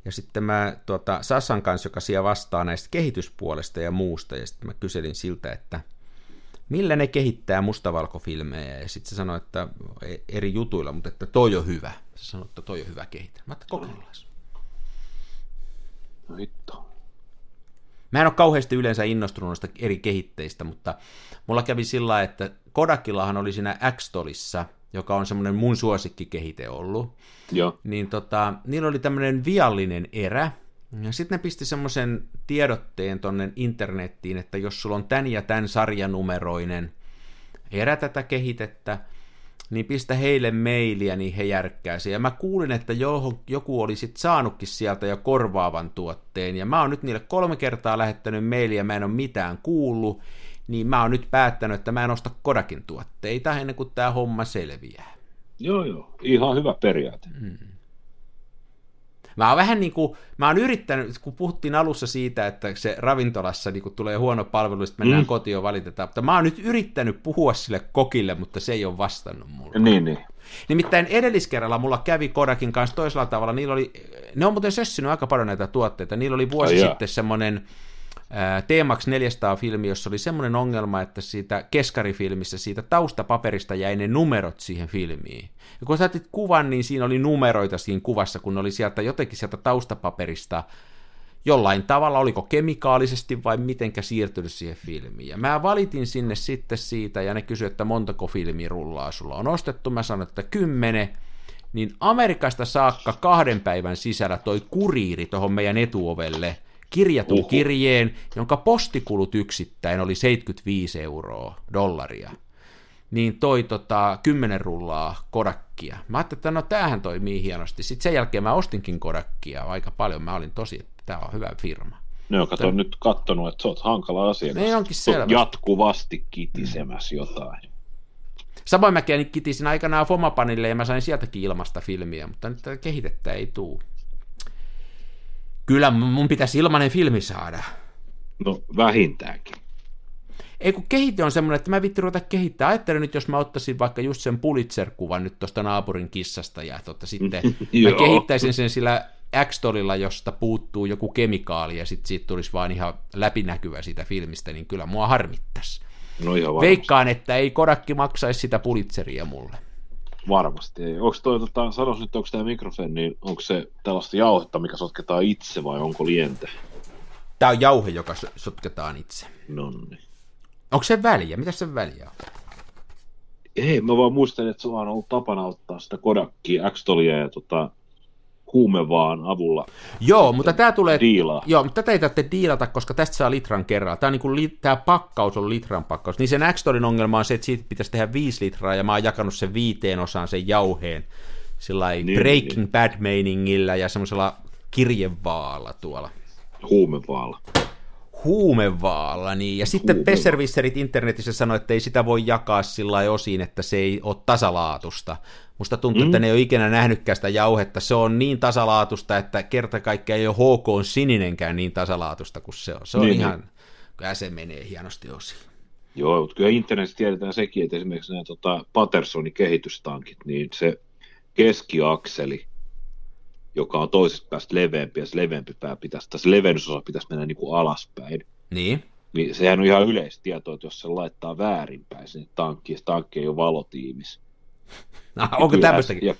Ja sitten mä tuota, Sassan kanssa, joka siellä vastaa näistä kehityspuolesta ja muusta, ja sitten mä kyselin siltä, että millä ne kehittää mustavalkofilmejä, ja sitten se sanoi, että e- eri jutuilla, mutta että toi on hyvä. Se sanoi, että toi on hyvä kehittää. Mä että kokeillaan. No hitto. Mä en ole kauheasti yleensä innostunut noista eri kehitteistä, mutta mulla kävi sillä että Kodakillahan oli siinä X-Tolissa, joka on semmoinen mun suosikkikehite ollut, Joo. niin tota, niillä oli tämmöinen viallinen erä, ja sitten ne pisti semmoisen tiedotteen tonne internettiin, että jos sulla on tän ja tän sarjanumeroinen erä tätä kehitettä, niin pistä heille mailia, niin he järkkää Ja mä kuulin, että joku oli sit saanutkin sieltä jo korvaavan tuotteen, ja mä oon nyt niille kolme kertaa lähettänyt mailia, mä en ole mitään kuullut, niin mä oon nyt päättänyt, että mä en osta Kodakin tuotteita ennen kuin tämä homma selviää. Joo, joo. Ihan hyvä periaate. Mm. Mä oon vähän niin kuin, mä oon yrittänyt, kun puhuttiin alussa siitä, että se ravintolassa niin tulee huono palvelu, sitten mennään mm. kotiin valitetaan, mutta mä oon nyt yrittänyt puhua sille kokille, mutta se ei ole vastannut mulle. Niin, niin. Nimittäin edelliskerralla mulla kävi Kodakin kanssa toisella tavalla, niillä oli, ne on muuten sössinyt aika paljon näitä tuotteita, niillä oli vuosi Ai sitten semmoinen T-Max 400-filmi, jossa oli semmoinen ongelma, että siitä keskarifilmissä, siitä taustapaperista jäi ne numerot siihen filmiin. Ja kun sä kuvan, niin siinä oli numeroita siinä kuvassa, kun oli sieltä jotenkin sieltä taustapaperista jollain tavalla, oliko kemikaalisesti vai mitenkä siirtynyt siihen filmiin. Ja mä valitin sinne sitten siitä, ja ne kysyivät, että montako filmirullaa sulla on ostettu. Mä sanoin, että kymmenen. Niin Amerikasta saakka kahden päivän sisällä toi kuriiri tuohon meidän etuovelle – kirjatun Uhu. kirjeen, jonka postikulut yksittäin oli 75 euroa, dollaria, niin toi tota, 10 rullaa Kodakkia. Mä ajattelin, että no tämähän toimii hienosti. Sitten sen jälkeen mä ostinkin Kodakkia aika paljon. Mä olin tosi, että tämä on hyvä firma. No, kato Tän... nyt kattonut, että sä oot hankala asiakas. Ne onkin selvästi. Jatkuvasti kitisemässä mm. jotain. Samoin mä kitisin aikanaan Fomapanille ja mä sain sieltäkin ilmasta filmiä, mutta nyt kehitettä ei tule. Kyllä mun pitäisi ilmanen filmi saada. No vähintäänkin. Ei kun kehite on semmoinen, että mä vitti ruveta kehittää. Ajattelen nyt, jos mä ottaisin vaikka just sen Pulitzer-kuvan nyt tuosta naapurin kissasta ja totta, sitten mä kehittäisin sen sillä x josta puuttuu joku kemikaali ja sitten siitä tulisi vaan ihan läpinäkyvä siitä filmistä, niin kyllä mua harmittaisi. No ihan Veikkaan, että ei Kodakki maksaisi sitä Pulitzeria mulle. Varmasti. Onko toi, tota, sanois nyt, onko tämä mikrofoni, niin onko se tällaista jauhetta, mikä sotketaan itse vai onko liente? Tämä on jauhe, joka sotketaan itse. No niin. Onko se väliä? Mitä se väliä on? Ei, mä vaan muistan, että sulla on ollut tapana ottaa sitä Kodakkia, x ja tota, huumevaan avulla. Joo, mutta tämä tulee... Diilaa. Joo, mutta tätä ei tarvitse diilata, koska tästä saa litran kerralla. Tämä, niin kuin, tämä pakkaus on litran pakkaus. Niin sen x ongelma on se, että siitä pitäisi tehdä 5 litraa, ja mä oon jakanut sen viiteen osaan sen jauheen sillä niin, Breaking niin. Bad meiningillä ja semmoisella kirjevaalla tuolla. Huumevaalla. Huumevaalla, niin. Ja sitten Pesservisserit internetissä sanoi, että ei sitä voi jakaa sillä osiin, että se ei ole tasalaatusta. Musta tuntuu, mm. että ne ei ole ikinä nähnytkään sitä jauhetta. Se on niin tasalaatusta, että kerta kaikkiaan ei ole HK on sininenkään niin tasalaatusta kuin se on. Se on niin, ihan, niin. kyllä se menee hienosti osi. Joo, mutta kyllä internetissä tiedetään sekin, että esimerkiksi nämä tota, Pattersonin kehitystankit, niin se keskiakseli, joka on toisesta päästä leveämpi, ja se leveämpi pää pitäisi, tai se levennysosa pitäisi mennä niin kuin alaspäin. Niin. Niin sehän on ihan yleistieto, että jos se laittaa väärinpäin sinne tankkiin, se tankki ei ole valotiimis. No, onko tämmöistäkin? Ja,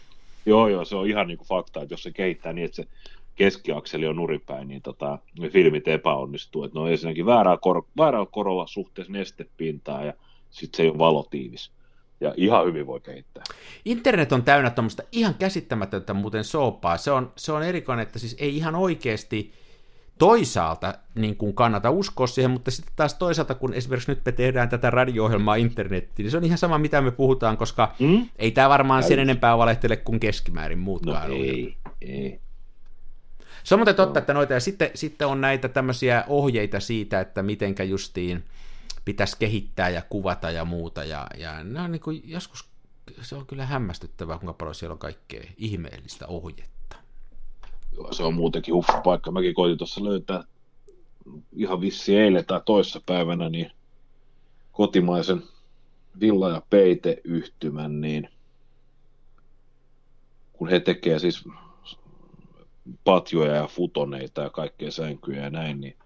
joo, joo, se on ihan niin kuin fakta, että jos se kehittää niin, että se keskiakseli on nuripäin, niin tota, ne filmit epäonnistuu. Että ne on ensinnäkin väärää, kor- väärää korolla suhteessa nestepintaan ja sitten se ei ole valotiivis. Ja ihan hyvin voi kehittää. Internet on täynnä tuommoista ihan käsittämätöntä muuten soopaa. Se on, se on erikoinen, että siis ei ihan oikeasti – toisaalta niin kuin kannata uskoa siihen, mutta sitten taas toisaalta, kun esimerkiksi nyt me tehdään tätä radio-ohjelmaa internettiin, niin se on ihan sama, mitä me puhutaan, koska mm? ei tämä varmaan sen enempää valehtele kuin keskimäärin muutkaan. No ei, ei. Se on muuten totta, että noita, ja sitten, sitten on näitä tämmöisiä ohjeita siitä, että mitenkä justiin pitäisi kehittää ja kuvata ja muuta, ja, ja ne on niin kuin joskus, se on kyllä hämmästyttävää, kuinka paljon siellä on kaikkea ihmeellistä ohjetta se on muutenkin paikka. Mäkin koitin tuossa löytää ihan vissi eilen tai toissa päivänä, niin kotimaisen villa- ja peiteyhtymän, niin kun he tekevät siis patjoja ja futoneita ja kaikkea sänkyjä ja näin, niin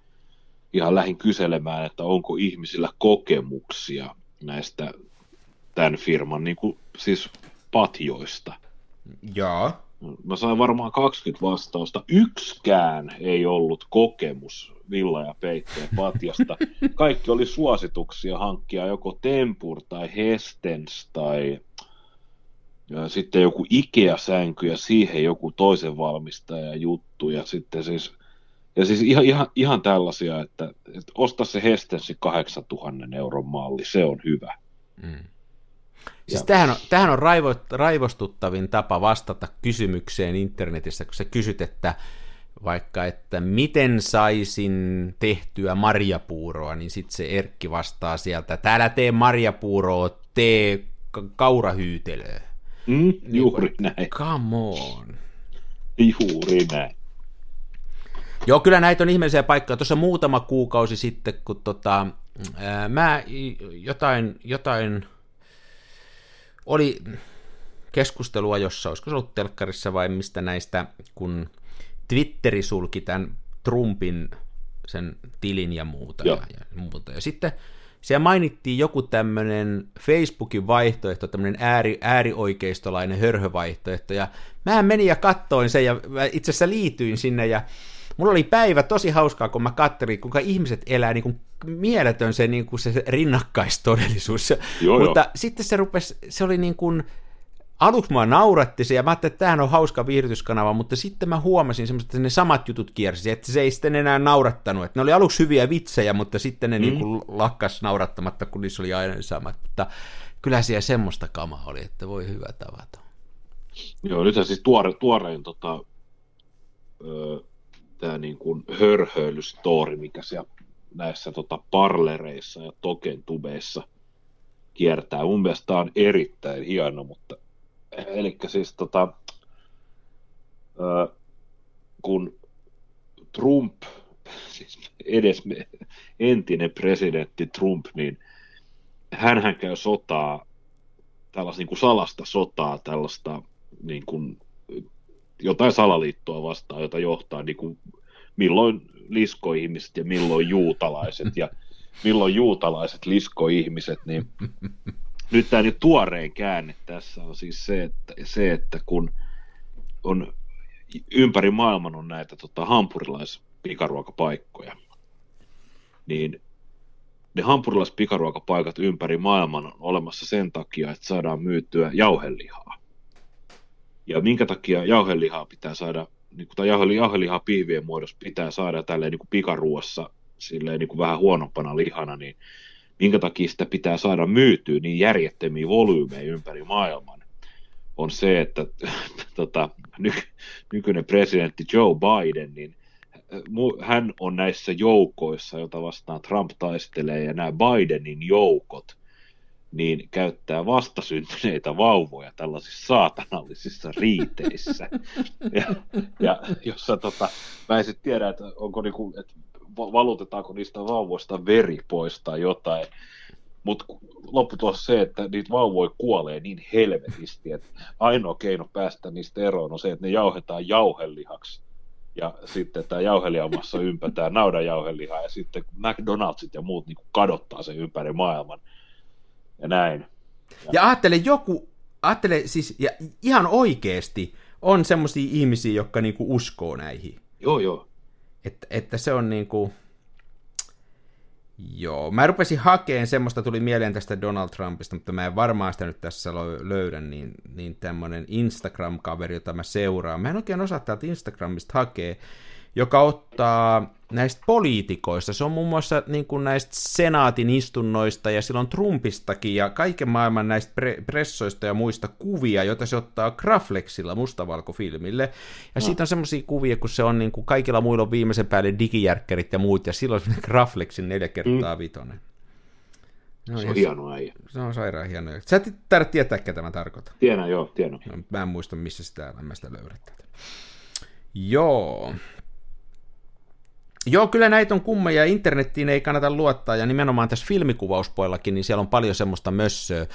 ihan lähin kyselemään, että onko ihmisillä kokemuksia näistä tämän firman niin kuin, siis patjoista. Joo. Mä sain varmaan 20 vastausta. Yksikään ei ollut kokemus villa- ja peitteen patjasta. Kaikki oli suosituksia hankkia joko Tempur tai Hestens tai ja sitten joku Ikea-sänky ja siihen joku toisen valmistajan juttu ja sitten siis ja siis ihan, ihan, ihan tällaisia, että, että osta se Hestensi 8000 euron malli, se on hyvä. Mm. Siis tämähän on, tämähän on raivo, raivostuttavin tapa vastata kysymykseen internetissä, kun sä kysyt, että vaikka, että miten saisin tehtyä marjapuuroa, niin sitten se Erkki vastaa sieltä, että älä tee marjapuuroa, tee kaurahyytelöä. Mm, niin juuri niin, näin. Come on. Juuri näin. Joo, kyllä näitä on ihmeellisiä paikkoja. Tuossa muutama kuukausi sitten, kun tota, ää, mä jotain, jotain oli keskustelua, jossa olisiko se ollut telkkarissa vai mistä näistä, kun Twitteri sulki tämän Trumpin sen tilin ja muuta. Ja, ja, muuta. ja sitten siellä mainittiin joku tämmöinen Facebookin vaihtoehto, tämmöinen ääri, äärioikeistolainen hörhövaihtoehto, ja mä menin ja kattoin sen, ja itse asiassa liityin sinne, ja mulla oli päivä tosi hauskaa, kun mä katselin, kuinka ihmiset elää niin kuin mieletön se, niin kuin se rinnakkaistodellisuus. Joo, Mutta jo. sitten se rupesi, se oli niin kuin, aluksi mua nauratti se, ja mä ajattelin, että tämähän on hauska viihdytyskanava, mutta sitten mä huomasin semmoista, että ne samat jutut kiersi, että se ei sitten enää naurattanut. Että ne oli aluksi hyviä vitsejä, mutta sitten ne mm. niin kuin lakkas naurattamatta, kun niissä oli aina ne samat. Mutta kyllä siellä semmoista kamaa oli, että voi hyvä tavata. Joo, nyt siis tuore, tuorein tota, tämä niin kuin hörhöilystori, mikä siellä näissä tota, parlereissa ja tokentubeissa kiertää. Mun mielestä tämä on erittäin hieno, mutta eli siis tota, kun Trump, siis edes entinen presidentti Trump, niin hän käy sotaa, tällaista niin kuin salasta sotaa, tällaista niin kuin, jotain salaliittoa vastaan, jota johtaa niin kuin, milloin liskoihmiset ja milloin juutalaiset ja milloin juutalaiset liskoihmiset, niin nyt tämä nyt tuorein käänne tässä on siis se, että, se, että kun on ympäri maailman on näitä tota, hampurilaispikaruokapaikkoja, niin ne hampurilaispikaruokapaikat ympäri maailman on olemassa sen takia, että saadaan myytyä jauhelihaa. Ja minkä takia jauhelihaa pitää saada, niin kuin, tai jauhelihaa pihvien muodossa pitää saada tälleen niin pikaruossa silleen niin vähän huonompana lihana, niin minkä takia sitä pitää saada myytyä niin järjettömiä volyymeja ympäri maailman, on se, että tota, ny, nykyinen presidentti Joe Biden, niin hän on näissä joukoissa, joita vastaan Trump taistelee, ja nämä Bidenin joukot, niin käyttää vastasyntyneitä vauvoja tällaisissa saatanallisissa riiteissä. Ja, ja jos sä tota, mä en tiedä, että onko niinku, että valutetaanko niistä vauvoista veri pois tai jotain. Mutta lopputulos se, että niitä vauvoja kuolee niin helvetisti, että ainoa keino päästä niistä eroon on se, että ne jauhetaan jauhelihaksi. Ja sitten tämä jauhelihamassa ympätään naudanjauhelihaa ja sitten McDonaldsit ja muut niin kadottaa sen ympäri maailman. Ja näin. Ja, ja ajattele joku, ajattele siis ja ihan oikeasti on semmoisia ihmisiä, jotka niinku uskoo näihin. Joo, joo. Että, että se on niin kuin... Joo, mä rupesin hakemaan, semmoista tuli mieleen tästä Donald Trumpista, mutta mä en varmaan sitä nyt tässä löydä, niin, niin tämmöinen Instagram-kaveri, jota mä seuraan. Mä en oikein osaa täältä Instagramista hakea, joka ottaa näistä poliitikoista. Se on muun muassa niin kuin näistä senaatin istunnoista ja silloin Trumpistakin ja kaiken maailman näistä pre- pressoista ja muista kuvia, joita se ottaa Graflexilla mustavalkofilmille. Ja no. siitä on semmoisia kuvia, kun se on niin kuin kaikilla muilla on viimeisen päälle digijärkkärit ja muut, ja silloin on Graflexin neljä kertaa mm. vitonen. No, se on hieno äijä. Se on sairaan hieno. Sä et tarvitse tietää, ketä mä tarkoitan. Tiedän, joo, tiedän. No, mä en muista, missä sitä, mä sitä löydetään. Joo. Joo, kyllä näitä on kummeja. Internettiin ei kannata luottaa, ja nimenomaan tässä filmikuvauspuolellakin, niin siellä on paljon semmoista mössöä.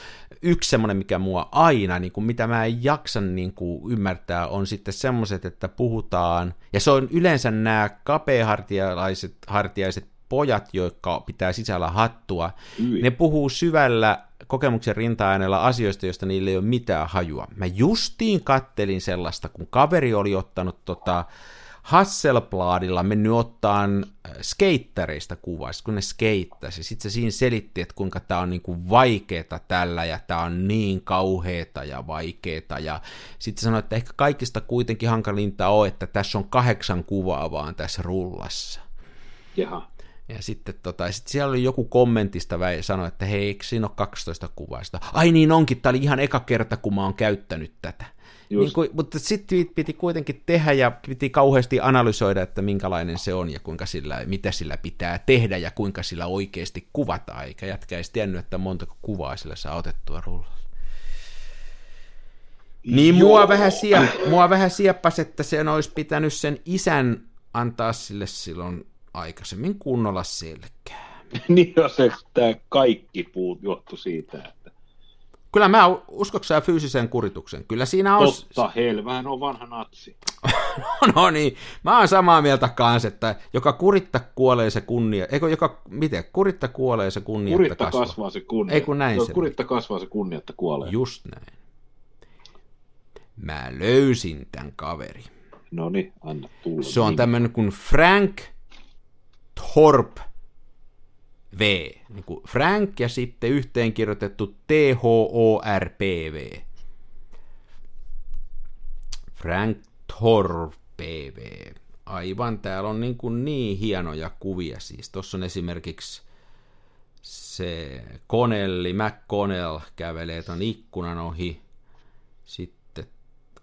Yksi semmoinen, mikä mua aina, niin kuin mitä mä en jaksa niin kuin ymmärtää, on sitten semmoiset, että puhutaan, ja se on yleensä nämä kapeahartiaiset hartiaiset pojat, jotka pitää sisällä hattua, Yi. ne puhuu syvällä kokemuksen rinta-aineella asioista, joista niillä ei ole mitään hajua. Mä justiin kattelin sellaista, kun kaveri oli ottanut tota, Hasselbladilla mennyt ottaan äh, skeittareista kuvaa, kun ne skeittasi. Sitten se siinä selitti, että kuinka tämä on niinku vaikeeta tällä ja tämä on niin kauheeta ja vaikeeta. Ja sitten sanoi, että ehkä kaikista kuitenkin hankalinta on, että tässä on kahdeksan kuvaa vaan tässä rullassa. Jaha. Ja sitten tota, sit siellä oli joku kommentista väi, sanoi, että hei, eikö siinä ole 12 kuvaista? Ai niin onkin, tämä oli ihan eka kerta, kun mä oon käyttänyt tätä. Niin kuin, mutta sitten piti kuitenkin tehdä ja piti kauheasti analysoida, että minkälainen se on ja kuinka sillä, mitä sillä pitää tehdä ja kuinka sillä oikeasti kuvataan, eikä jätkä edes tiennyt, että monta kuvaa sillä saa otettua rullalla. Niin mua vähän, siep, mua vähän sieppasi, että sen olisi pitänyt sen isän antaa sille silloin aikaisemmin kunnolla selkää. niin jos tämä kaikki puut johtu siitä, että... Kyllä mä uskoksen fyysisen kurituksen. Kyllä siinä on... Totta, helvähän on vanha natsi. no, no niin, mä oon samaa mieltä kanssa, että joka kuritta kuolee se kunnia, eikö joka, miten, kuritta kuolee se kunnia, Kuritta kasvaa. kasvaa se kunnia. Ei kun näin se. Kuritta kasvaa se kunnia, että kuolee. Just näin. Mä löysin tämän kaveri. No niin, anna tulla. Se on tämmöinen kuin Frank Thorp V, niin kuin Frank ja sitten yhteenkirjoitettu T-H-O-R-P-V. Frank Thorp PV. Aivan, täällä on niin, kuin niin hienoja kuvia siis. Tuossa on esimerkiksi se Connelli, McConnell kävelee ton ikkunan ohi. Sitten,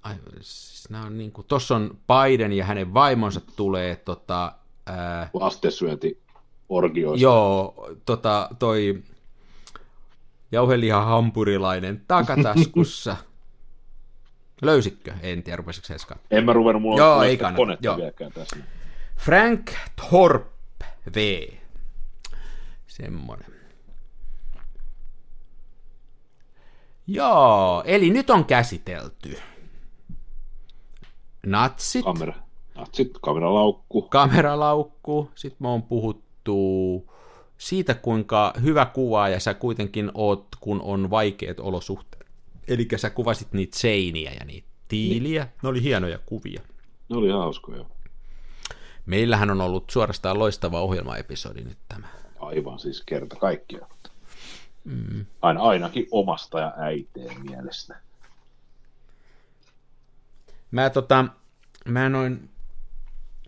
ai, siis nämä on niin kuin, tossa on Biden ja hänen vaimonsa tulee tota, Ää, Lastensyönti orgioista. Joo, tota, toi jauheliha hampurilainen takataskussa. Löysitkö? En tiedä, rupesiko se En mä ruvennut, mulla Joo, ei kannata. konetta Joo. tässä. Frank Thorpe V. Semmoinen. Joo, eli nyt on käsitelty. Natsit. Kamera. Sitten kameralaukku. Kameralaukku. Sitten me on puhuttu siitä, kuinka hyvä kuvaaja sä kuitenkin oot, kun on vaikeat olosuhteet. Eli sä kuvasit niitä seiniä ja niitä tiiliä. Niin. Ne oli hienoja kuvia. Ne oli hauskoja. Meillähän on ollut suorastaan loistava ohjelmaepisodi nyt tämä. Aivan siis kerta kaikkiaan. Mm. Aina, ainakin omasta ja äiteen mielestä. Mä, tota, mä noin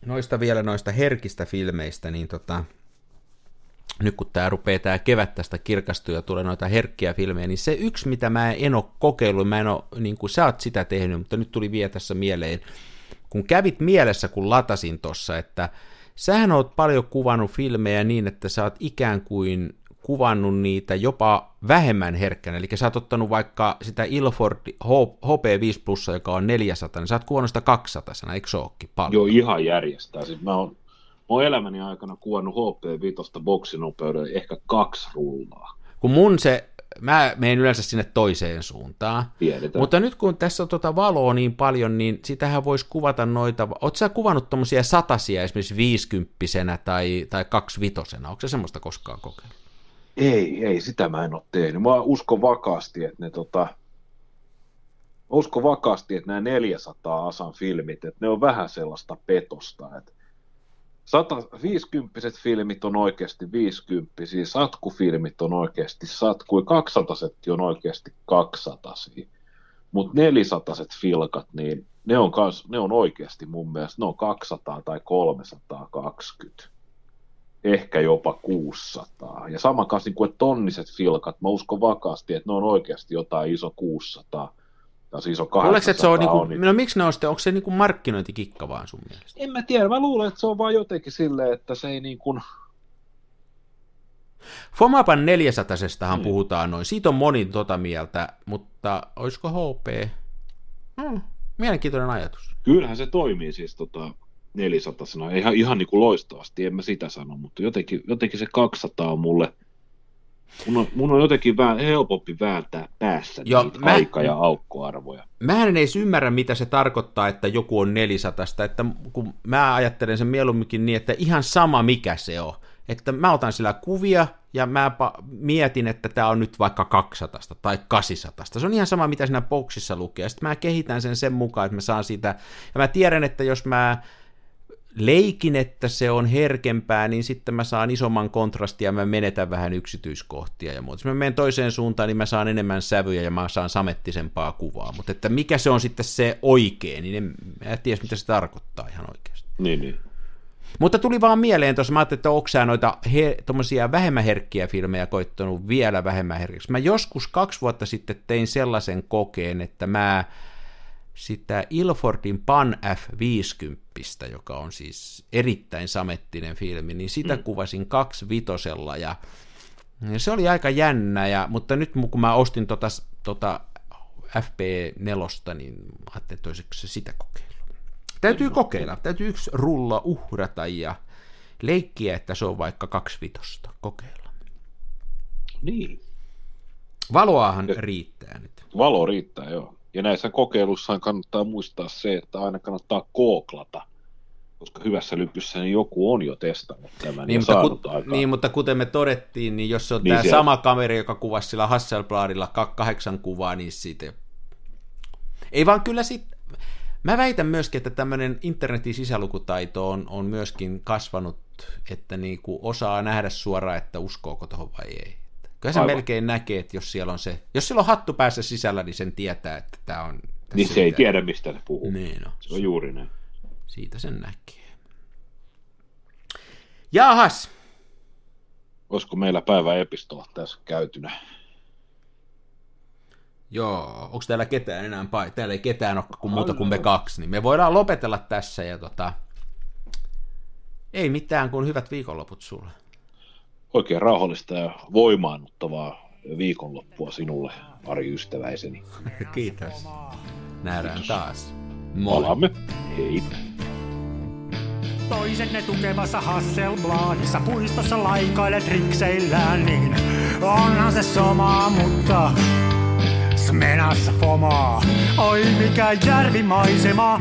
noista vielä noista herkistä filmeistä, niin tota, nyt kun tämä rupeaa tämä kevät tästä kirkastua ja tulee noita herkkiä filmejä, niin se yksi, mitä mä en ole kokeillut, mä en ole, niin kuin sä oot sitä tehnyt, mutta nyt tuli vielä tässä mieleen, kun kävit mielessä, kun latasin tossa, että sähän oot paljon kuvannut filmejä niin, että sä oot ikään kuin kuvannut niitä jopa vähemmän herkkänä, eli sä oot ottanut vaikka sitä Ilford HP5 Plus, joka on 400, niin sä oot kuvannut sitä 200, eikö se ookin paljon? Joo, ihan järjestää. Siis mä oon, mä oon elämäni aikana kuvannut HP5 boksinopeuden ehkä kaksi rullaa. Kun mun se, mä menen yleensä sinne toiseen suuntaan, Tiedetään. mutta nyt kun tässä on tuota valoa niin paljon, niin sitähän voisi kuvata noita, oot sä kuvannut tommosia satasia esimerkiksi viisikymppisenä tai, tai kaksivitosena, onko se semmoista koskaan kokeillut? Ei, ei, sitä mä en ole tehnyt. Mä uskon vakaasti, että ne tota, uskon vakaasti, että nämä 400 Asan filmit, että ne on vähän sellaista petosta, että 150 filmit on oikeasti 50, satkufilmit on oikeasti satkui, 200 on oikeasti 200 mutta 400 filkat, niin ne on, kans, ne on oikeasti mun mielestä, ne on 200 tai 320 ehkä jopa 600. Ja sama kanssa niin kuin, tonniset filkat, mä uskon vakaasti, että ne on oikeasti jotain iso 600 tai siis iso 800. Luuletko, että se on, niin kuin, no miksi ne on sitten, onko se niin kuin markkinointikikka vaan sun mielestä? En mä tiedä, mä luulen, että se on vaan jotenkin silleen, että se ei niin kuin... Fomapan 400 hmm. puhutaan noin, siitä on moni tota mieltä, mutta olisiko HP? Hmm, mielenkiintoinen ajatus. Kyllähän se toimii siis tota, 400 sanaa. Ihan, ihan niin kuin loistavasti, en mä sitä sano, mutta jotenkin, jotenkin se 200 on mulle, mun on, mun on jotenkin vähän helpompi vääntää päässä niitä mä- aika- ja aukkoarvoja. Mä en edes ymmärrä, mitä se tarkoittaa, että joku on 400, että kun mä ajattelen sen mieluumminkin niin, että ihan sama mikä se on. Että mä otan sillä kuvia ja mä mietin, että tämä on nyt vaikka 200 tai 800. Se on ihan sama, mitä siinä boksissa lukee. Sitten mä kehitän sen sen mukaan, että mä saan sitä. Ja mä tiedän, että jos mä leikin, että se on herkempää, niin sitten mä saan isomman kontrastia ja mä menetän vähän yksityiskohtia ja muuta. Jos mä menen toiseen suuntaan, niin mä saan enemmän sävyjä ja mä saan samettisempaa kuvaa. Mutta että mikä se on sitten se oikein, niin en, mä en tiedä, mitä se tarkoittaa ihan oikeasti. Niin, niin. Mutta tuli vaan mieleen tuossa, mä ajattelin, että onko sä noita he, vähemmän herkkiä filmejä koittanut vielä vähemmän herkiksi. Mä joskus kaksi vuotta sitten tein sellaisen kokeen, että mä sitä Ilfordin Pan F50, joka on siis erittäin samettinen filmi, niin sitä mm. kuvasin kaksi vitosella ja ja se oli aika jännä, ja, mutta nyt kun mä ostin tota, tota FP4, niin ajattelin, että olisiko se sitä kokeilla. Täytyy kokeilla, täytyy yksi rulla uhrata ja leikkiä, että se on vaikka kaksi vitosta. Kokeilla. niin. Valoahan Ja- riittää nyt. Valo riittää, joo. Ja näissä kokeilussa kannattaa muistaa se, että aina kannattaa kooklata, koska hyvässä lypyssä niin joku on jo testannut tämän Niin ja mutta, ku, niin, mutta kuten me todettiin, niin jos se on Niin tämä siellä- sama kamera, joka kuvasi sillä Hasselbladilla ka- kahdeksan kuvaa, niin siitä ei vaan kyllä sit... Mä väitän myöskin, että tämmöinen internetin sisälukutaito on, on myöskin kasvanut, että niinku osaa nähdä suoraan, että uskooko tuohon vai ei. Kyllä se Aivan. melkein näkee, että jos siellä on se, jos siellä on hattu päässä sisällä, niin sen tietää, että tämä on... tässä niin se ei mitään. tiedä, mistä se puhuu. Niin no, Se on juuri näin. siitä sen näkee. Jahas, Olisiko meillä päivän epistola tässä käytynä? Joo, onko täällä ketään enää pai? Täällä ei ketään ole kuin muuta kuin me kaksi, niin me voidaan lopetella tässä ja tota... Ei mitään kuin hyvät viikonloput sulle. Oikein rauhallista ja voimaannuttavaa viikonloppua sinulle, Ari ystäväiseni. Kiitos. Nähdään taas. Moi. Palaamme. Hei. Toisenne tukevassa Hasselbladissa puistossa laikailet rikseillään, niin onhan se sama, mutta Smenassa fomaa. Oi mikä järvimaisema,